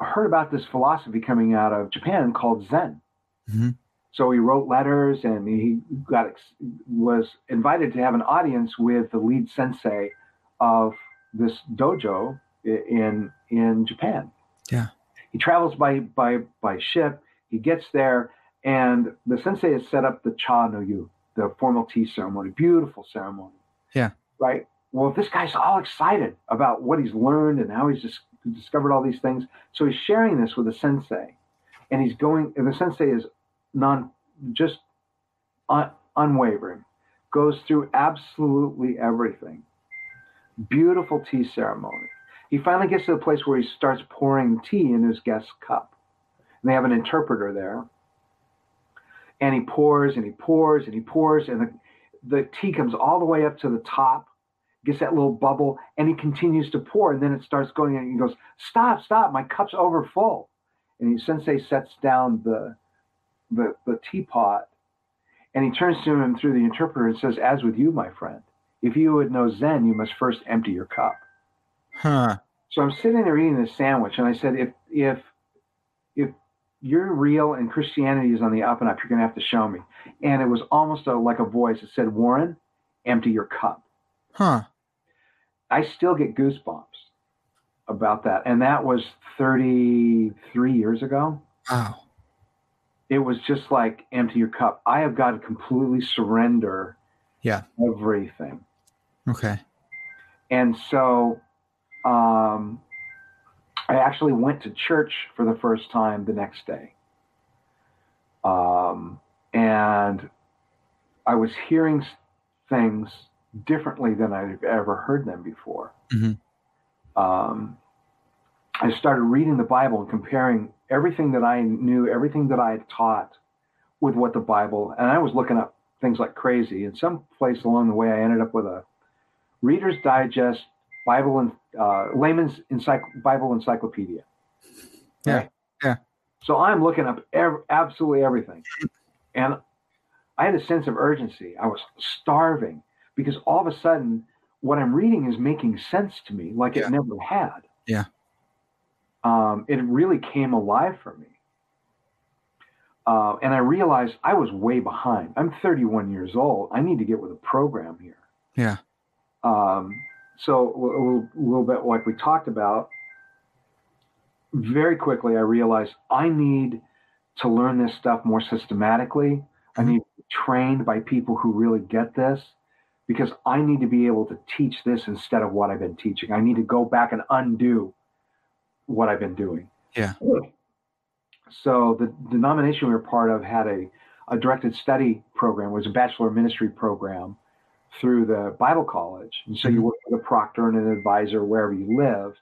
heard about this philosophy coming out of Japan called Zen. Mhm. So he wrote letters and he got ex- was invited to have an audience with the lead sensei of this dojo in in Japan. Yeah. He travels by by by ship. He gets there, and the sensei has set up the cha no yu, the formal tea ceremony. Beautiful ceremony. Yeah. Right. Well, this guy's all excited about what he's learned and how he's just discovered all these things. So he's sharing this with the sensei, and he's going. And the sensei is non just un, unwavering, goes through absolutely everything. Beautiful tea ceremony. He finally gets to the place where he starts pouring tea in his guest's cup. And they have an interpreter there. And he pours and he pours and he pours, and the, the tea comes all the way up to the top, gets that little bubble, and he continues to pour. And then it starts going, and he goes, Stop, stop, my cup's over full. And he sensei sets down the, the, the teapot, and he turns to him through the interpreter and says, As with you, my friend, if you would know Zen, you must first empty your cup. huh? So I'm sitting there eating this sandwich, and I said, if if if you're real and Christianity is on the up and up, you're going to have to show me. And it was almost a, like a voice that said, Warren, empty your cup. Huh? I still get goosebumps about that, and that was 33 years ago. Wow. It was just like empty your cup. I have got to completely surrender Yeah. everything. Okay. And so um, I actually went to church for the first time the next day. Um, and I was hearing things differently than I've ever heard them before. Mhm. Um, I started reading the Bible and comparing everything that I knew, everything that I had taught with what the Bible, and I was looking up things like crazy. And some place along the way, I ended up with a Reader's Digest Bible and uh, layman's encycl- Bible encyclopedia. Yeah, yeah. So I'm looking up ev- absolutely everything, and I had a sense of urgency. I was starving because all of a sudden, what I'm reading is making sense to me, like Yeah. it never had. Yeah. Um, it really came alive for me. Uh, and I realized I was way behind. I'm 31 years old. I need to get with a program here. Yeah. Um, so a little, a little bit like we talked about, very quickly I realized I need to learn this stuff more systematically. I Mhm. need to be trained by people who really get this because I need to be able to teach this instead of what I've been teaching. I need to go back and undo what I've been doing. Yeah. So the denomination we were part of had a, a directed study program, was a bachelor ministry program through the Bible college. And so you Mhm. worked with a proctor and an advisor wherever you lived.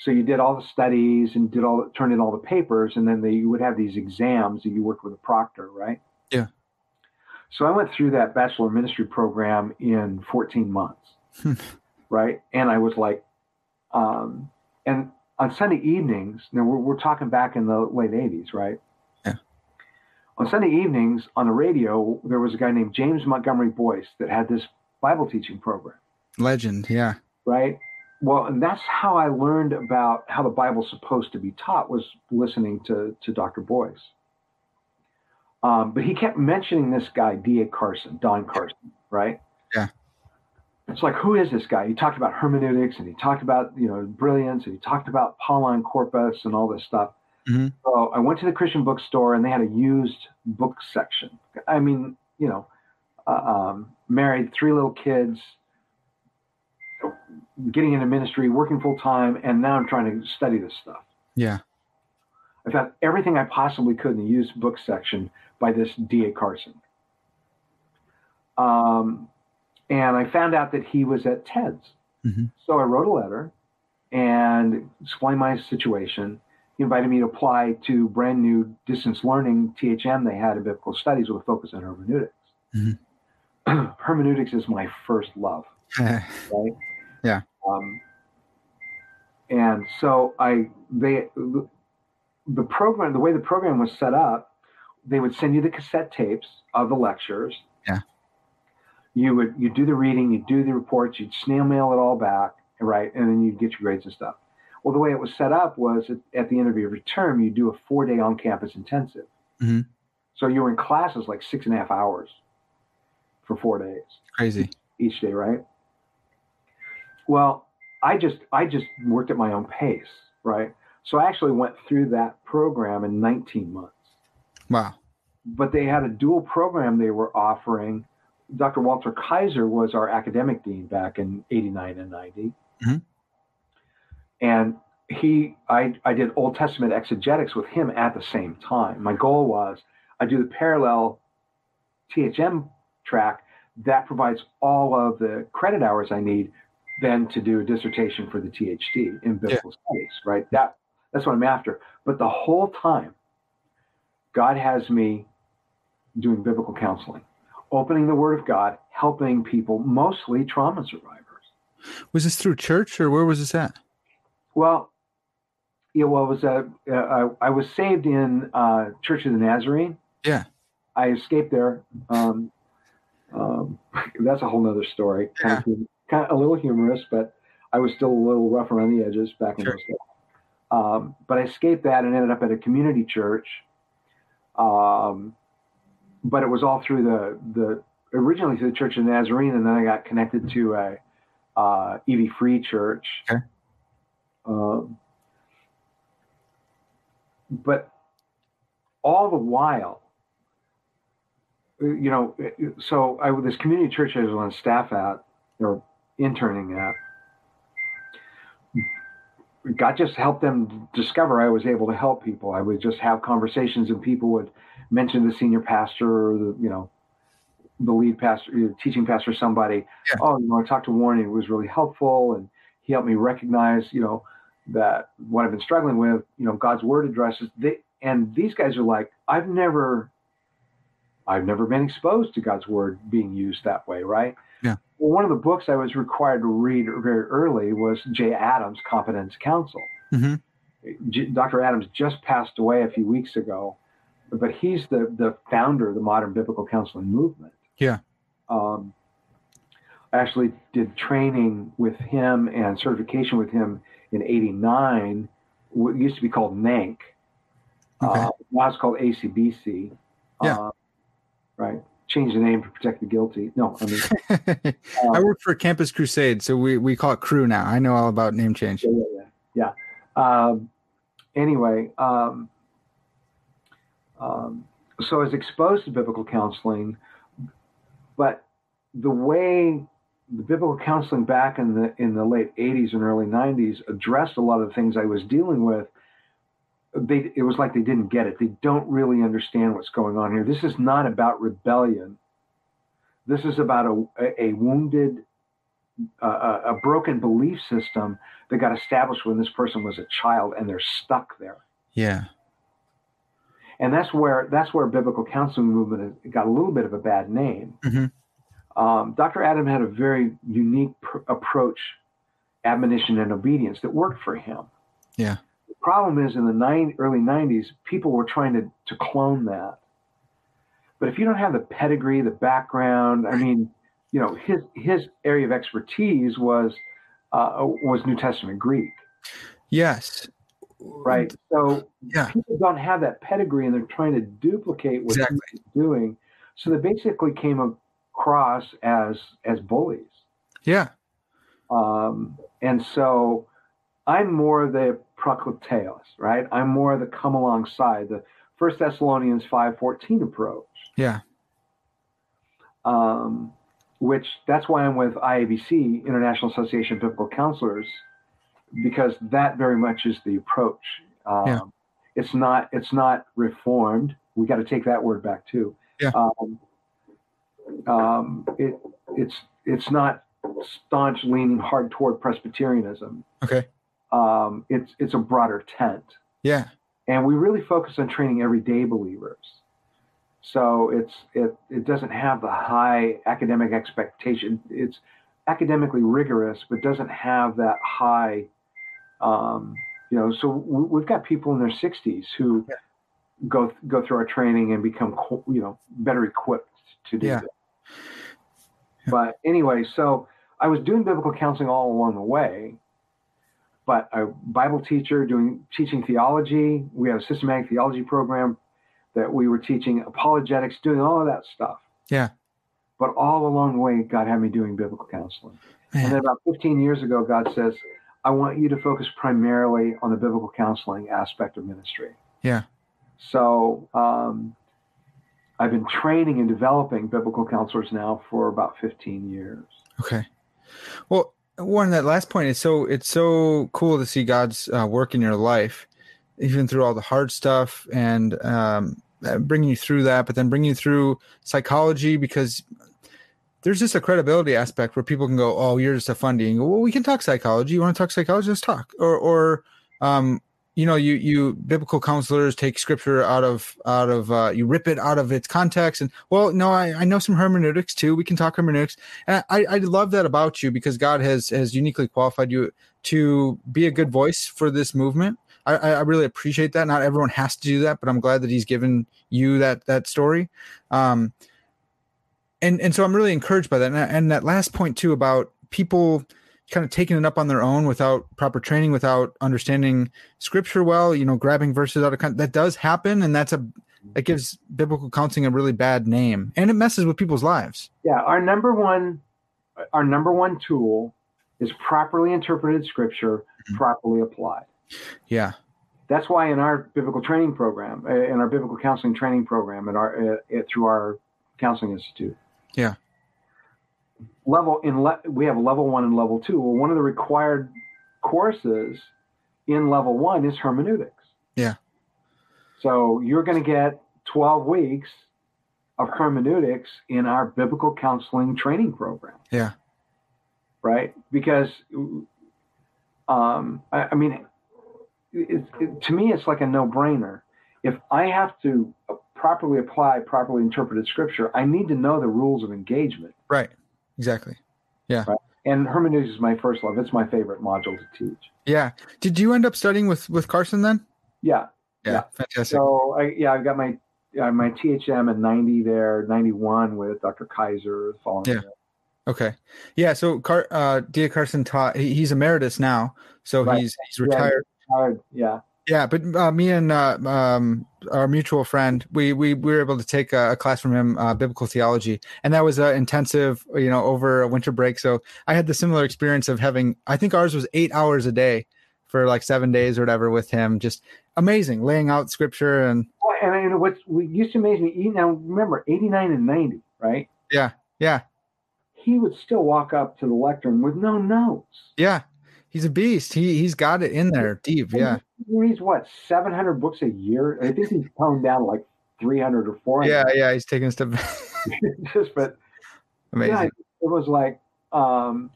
So you did all the studies and did all turned in all the papers, and then they, you would have these exams that you worked with a proctor, right? Yeah. So I went through that bachelor of ministry program in 14 months, right? And I was like, um, and on Sunday evenings, now we're, we're talking back in the late 80s, right? Yeah. On Sunday evenings on the radio, there was a guy named James Montgomery Boice that had this Bible teaching program Legend. Yeah. right? Well, and that's how I learned about how the Bible's supposed to be taught was listening to to Dr. Boice. Um, but he kept mentioning this guy, D.A. Carson, Don Carson, right? Yeah. It's like, who is this guy? He talked about hermeneutics and he talked about, you know, brilliance and he talked about Pauline corpus and all this stuff. Mhm. So I went to the Christian bookstore and they had a used book section. I mean, you know, uh, um, married, three little kids, getting into ministry, working full time, and now I'm trying to study this stuff. Yeah. I found everything I possibly could in the used book section by this D.A. Carson. Um, and I found out that he was at TEDS. Mhm. So I wrote a letter and explained my situation. He invited me to apply to brand new distance learning THM they had in biblical studies with a focus on hermeneutics. Mhm. hermeneutics is my first love right? Yeah. Um, and so I they the program the way the program was set up, they would send you the cassette tapes of the lectures. Yeah. You would you do the reading, you do the reports, you'd snail mail it all back, right, and then you'd get your grades and stuff. Well, the way it was set up was at, the end of every term, you do a four day on campus intensive. Mhm. So you were in classes like six and a half hours for four days Crazy. each day, right? Well, I just I just worked at my own pace, right? So I actually went through that program in 19 months. Wow. But they had a dual program they were offering. Dr. Walter Kaiser was our academic dean back in 89 and 90. Mhm. And he I I did Old Testament exegetics with him at the same time. My goal was I do the parallel THM track that provides all of the credit hours I need then to do a dissertation for the THD in biblical studies, right? That that's what I'm after. But the whole time, God has me doing biblical counseling, opening the Word of God, helping people, mostly trauma survivors. Was this through church or where was this at? Well, yeah, well, it was uh, uh, I was saved in uh, Church of the Nazarene. Yeah. I escaped there. Um, um, that's a whole nother story. Kind, of, kind of a little humorous, but I was still a little rough around the edges back in Sure. those days. Um, but I escaped that and ended up at a community church. Um, but it was all through the the originally through the Church of Nazarene, and then I got connected to a uh, EV Free Church. Okay. Um, but all the while, you know, so I this community church I was on staff at or interning at. God just helped them discover I was able to help people. I would just have conversations, and people would mention the senior pastor or the you know the lead pastor, the teaching pastor, somebody. Yeah. Oh, you know, I talked to Warren. It was really helpful, and he helped me recognize, you know, that what I've been struggling with, you know, God's word addresses they and these guys are like, I've never I've never been exposed to God's word being used that way, right? One of the books I was required to read very early was Jay Adams' Competent to Counsel. Mhm. J- Dr. Adams just passed away a few weeks ago, but he's the the founder of the modern biblical counseling movement. Yeah. Um, I actually did training with him and certification with him in '89. What used to be called NANC. Okay. Uh, now it's called ACBC. Yeah. Uh, right. Change the name to protect the guilty. No, I mean, I work for Campus Crusade, so we, we call it Crew now. I know all about name change. yeah, yeah, yeah. yeah. Um, anyway, um, um, so I was exposed to biblical counseling, but the way the biblical counseling back in the in the late 80s and early 90s addressed a lot of the things I was dealing with. They, it was like they didn't get it. They don't really understand what's going on here. This is not about rebellion. This is about a, a wounded, uh, a broken belief system that got established when this person was a child, and they're stuck there Yeah. and that's where that's where biblical counseling movement got a little bit of a bad name. Mhm. Um, Dr. Adam had a very unique pr- approach, admonition and obedience that worked for him. Yeah. The problem is in the nine, early '90s, people were trying to to clone that. But if you don't have the pedigree, the background, I mean, you know, his his area of expertise was uh, was New Testament Greek, Yes. right? So Yeah. people don't have that pedigree and they're trying to duplicate what Exactly. he's doing. So they basically came across as as bullies. Yeah. Um, and so I'm more the parakletos, right? I'm more the come alongside, the First Thessalonians 5:14 approach. Yeah. Um, which that's why I'm with IABC, International Association of Biblical Counselors, because that very much is the approach. Um, Yeah. It's not it's not reformed. We got to take that word back too. Yeah. Um, um, it it's it's not staunch leaning hard toward Presbyterianism. Okay. Um, it's it's a broader tent Yeah. and we really focus on training everyday believers. So it's it it doesn't have the high academic expectation. It's academically rigorous, but doesn't have that high. Um, you know, so we, we've got people in their 60s who Yeah. go go through our training and become you know better equipped to do Yeah. that. Yeah. But anyway, so I was doing biblical counseling all along the way, but a Bible teacher doing teaching theology. We had a systematic theology program that we were teaching apologetics, doing all of that stuff. Yeah. But all along the way, God had me doing biblical counseling. And then about 15 years ago, God says, I want you to focus primarily on the biblical counseling aspect of ministry. Yeah. So um, I've been training and developing biblical counselors now for about 15 years. Okay. Well, one that last point is so it's so cool to see God's uh, work in your life, even through all the hard stuff and um, uh, bringing you through that, but then bringing you through psychology because there's just a credibility aspect where people can go, "Oh, you're just a fundy," and go, "Well, we can talk psychology. You want to talk psychology? Let's talk." Or, or, um, you know, you you biblical counselors take scripture out of out of uh, you rip it out of its context, and well, no, I, I know some hermeneutics too. We can talk hermeneutics, and I I love that about you because God has has uniquely qualified you to be a good voice for this movement. I, I really appreciate that. Not everyone has to do that, but I'm glad that He's given you that that story. Um, and and so I'm really encouraged by that. And, and that last point too about people kind of taking it up on their own without proper training, without understanding scripture well, you know, grabbing verses out of. That does happen, and that's a that gives biblical counseling a really bad name, and it messes with people's lives. Yeah, our number one, our number one tool is properly interpreted scripture, Mhm. properly applied. Yeah, That's why in our biblical training program, uh, in our biblical counseling training program, at our uh, at, through our counseling institute, Yeah. Level in le- we have level one and level two. Well, one of the required courses in level one is hermeneutics. Yeah. So you're going to get 12 weeks of hermeneutics in our biblical counseling training program. Yeah. Right? Because, um, I, I mean, it, it, to me, it's like a no-brainer. If I have to properly apply, properly interpreted scripture, I need to know the rules of engagement. Right. Exactly. Yeah. Right? And hermeneutics is my first love. It's my favorite module to teach. Yeah. Did you end up studying with with Carson then? Yeah. Yeah. yeah. Fantastic. So I, yeah, I've got my uh, my THM at 90 there, 91 with Dr. Kaiser following. Yeah. Okay. Yeah. So Car- uh, D.A. Carson taught. He, he's emeritus now, so right. he's he's retired. Yeah, retired. Yeah. Yeah, but uh, me and uh, um, our mutual friend, we, we we were able to take a, a class from him, uh, biblical theology, and that was uh, intensive, you know, over a winter break. So I had the similar experience of having, I think ours was eight hours a day for like seven days or whatever with him. Just amazing, laying out scripture and. and you know what's what used to amaze me. Now remember, eighty nine and ninety, right? Yeah, yeah. He would still walk up to the lectern with no notes. Yeah, he's a beast. He he's got it in there deep. Yeah he reads what 700 books a year. I think he's toned down like 300 or 400. Yeah, yeah, he's taking a step. Just, but amazing. Yeah, it was like, um,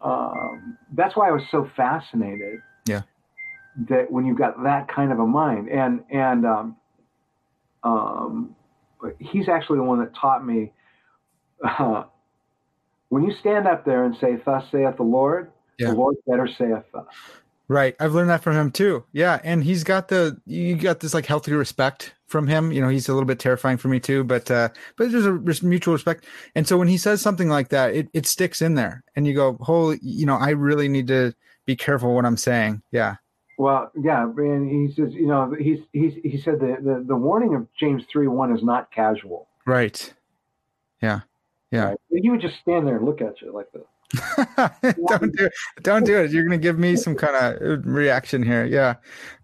um, that's why I was so fascinated. Yeah. That when you've got that kind of a mind, and and um, um, he's actually the one that taught me. Uh, when you stand up there and say, "Thus saith the Lord," yeah. the Lord better saith thus. Right. I've learned that from him too. Yeah. And he's got the, you got this like healthy respect from him. You know, he's a little bit terrifying for me too, but, uh, but there's a mutual respect. And so when he says something like that, it, it sticks in there and you go, holy, you know, I really need to be careful what I'm saying. Yeah. Well, yeah. And he says, you know, he's, he's, he said the, the, the warning of James 3 1 is not casual. Right. Yeah. Yeah. Right? He would just stand there and look at you like this. don't do it. Don't do it. You're going to give me some kind of reaction here. Yeah.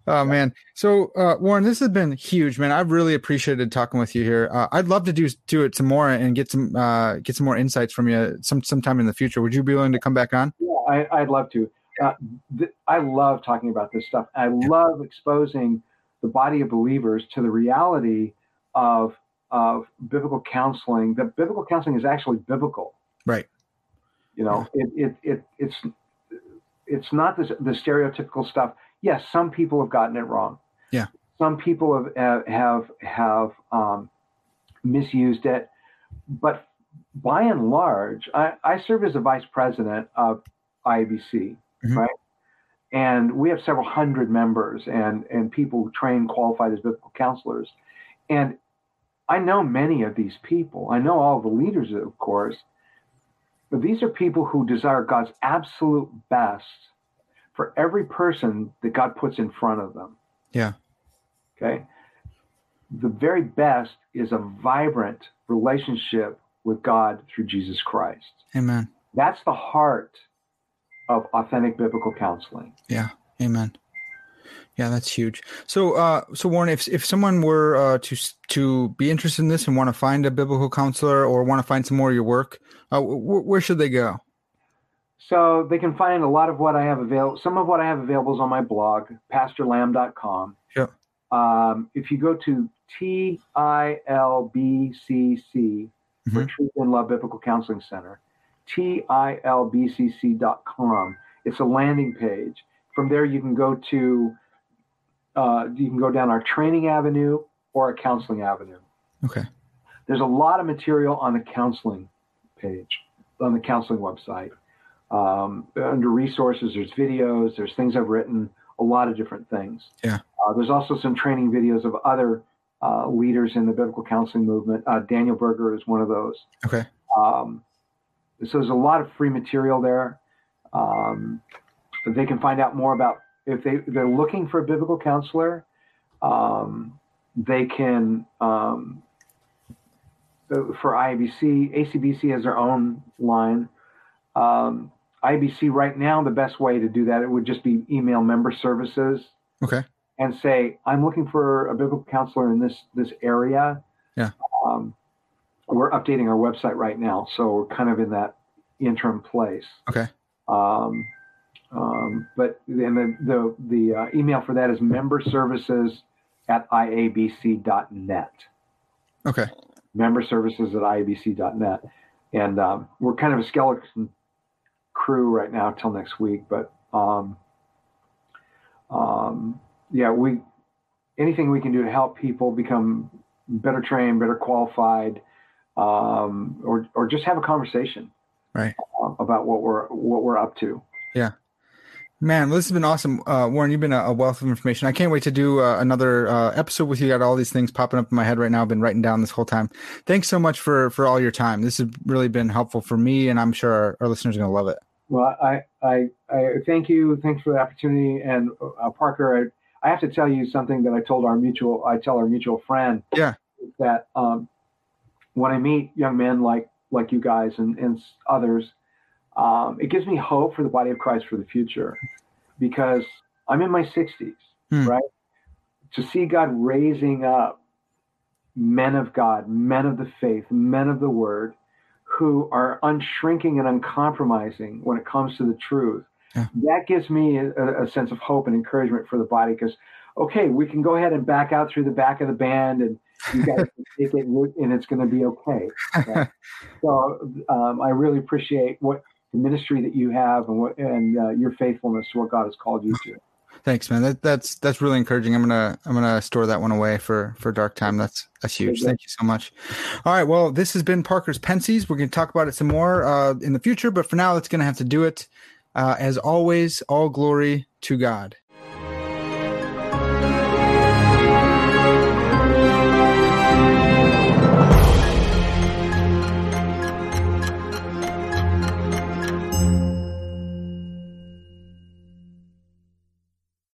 Oh man. So uh, Warren, this has been huge, man. I've really appreciated talking with you here. Uh, I'd love to do do it some more and get some uh, get some more insights from you some sometime in the future. Would you be willing to come back on? Yeah, I, would love to. Uh, th- I love talking about this stuff. I love exposing the body of believers to the reality of of biblical counseling. That biblical counseling is actually biblical. Right. You know, it, it, it it's it's not the, the stereotypical stuff. Yes, some people have gotten it wrong. Yeah. Some people have have have um, misused it, but by and large, I, I serve as a vice president of IABC, mm-hmm. right? And we have several hundred members and and people trained qualified as biblical counselors, and I know many of these people. I know all the leaders, of course, but these are people who desire God's absolute best for every person that God puts in front of them. Yeah. Okay. The very best is a vibrant relationship with God through Jesus Christ. Amen. That's the heart of authentic biblical counseling. Yeah. Amen. Yeah, that's huge. So, uh, so Warren, if if someone were uh, to to be interested in this and want to find a biblical counselor or want to find some more of your work, uh, w- where should they go? So they can find a lot of what I have available. Some of what I have available is on my blog, pastorlamb.com. Sure. Um, if you go to TILBCC, mm-hmm. for Truth in Love Biblical Counseling Center, TILBCC.com, it's a landing page. From there, you can go to uh, you can go down our training avenue or a counseling avenue. Okay. There's a lot of material on the counseling page, on the counseling website. Um, under resources, there's videos, there's things I've written, a lot of different things. Yeah. Uh, there's also some training videos of other uh, leaders in the biblical counseling movement. Uh, Daniel Berger is one of those. Okay. Um, so there's a lot of free material there. Um, they can find out more about if they they're looking for a biblical counselor, um, they can um, for IBC, ACBC has their own line. Um, IBC right now, the best way to do that it would just be email member services. Okay. And say I'm looking for a biblical counselor in this this area. Yeah. Um, we're updating our website right now, so we're kind of in that interim place. Okay. Um, um, but then the the, the uh, email for that is member services at iabc.net. Okay. Member services at iabc.net, and um, we're kind of a skeleton crew right now till next week. But um, um, yeah, we anything we can do to help people become better trained, better qualified, um, or or just have a conversation, right, about what we're what we're up to. Yeah. Man, this has been awesome, uh, Warren. You've been a, a, wealth of information. I can't wait to do uh, another uh, episode with you. Got all these things popping up in my head right now. I've been writing down this whole time. Thanks so much for for all your time. This has really been helpful for me, and I'm sure our, our listeners are going to love it. Well, I, I I thank you. Thanks for the opportunity, and uh, Parker. I, I have to tell you something that I told our mutual. I tell our mutual friend. Yeah. That um, when I meet young men like like you guys and and others um, it gives me hope for the body of Christ for the future because I'm in my 60s, hmm. right? To see God raising up men of God, men of the faith, men of the word, who are unshrinking and uncompromising when it comes to the truth, yeah. that gives me a, a, sense of hope and encouragement for the body because, okay, we can go ahead and back out through the back of the band and you guys take it and it's going to be okay. okay? so um, I really appreciate what the ministry that you have and what and uh, your faithfulness to what God has called you to. Thanks, man. That, that's that's really encouraging. I'm gonna I'm gonna store that one away for for dark time. That's that's huge. Thank you so much. All right. Well, this has been Parker's Pensées. We're gonna talk about it some more uh, in the future, but for now, that's gonna have to do it. Uh, as always, all glory to God.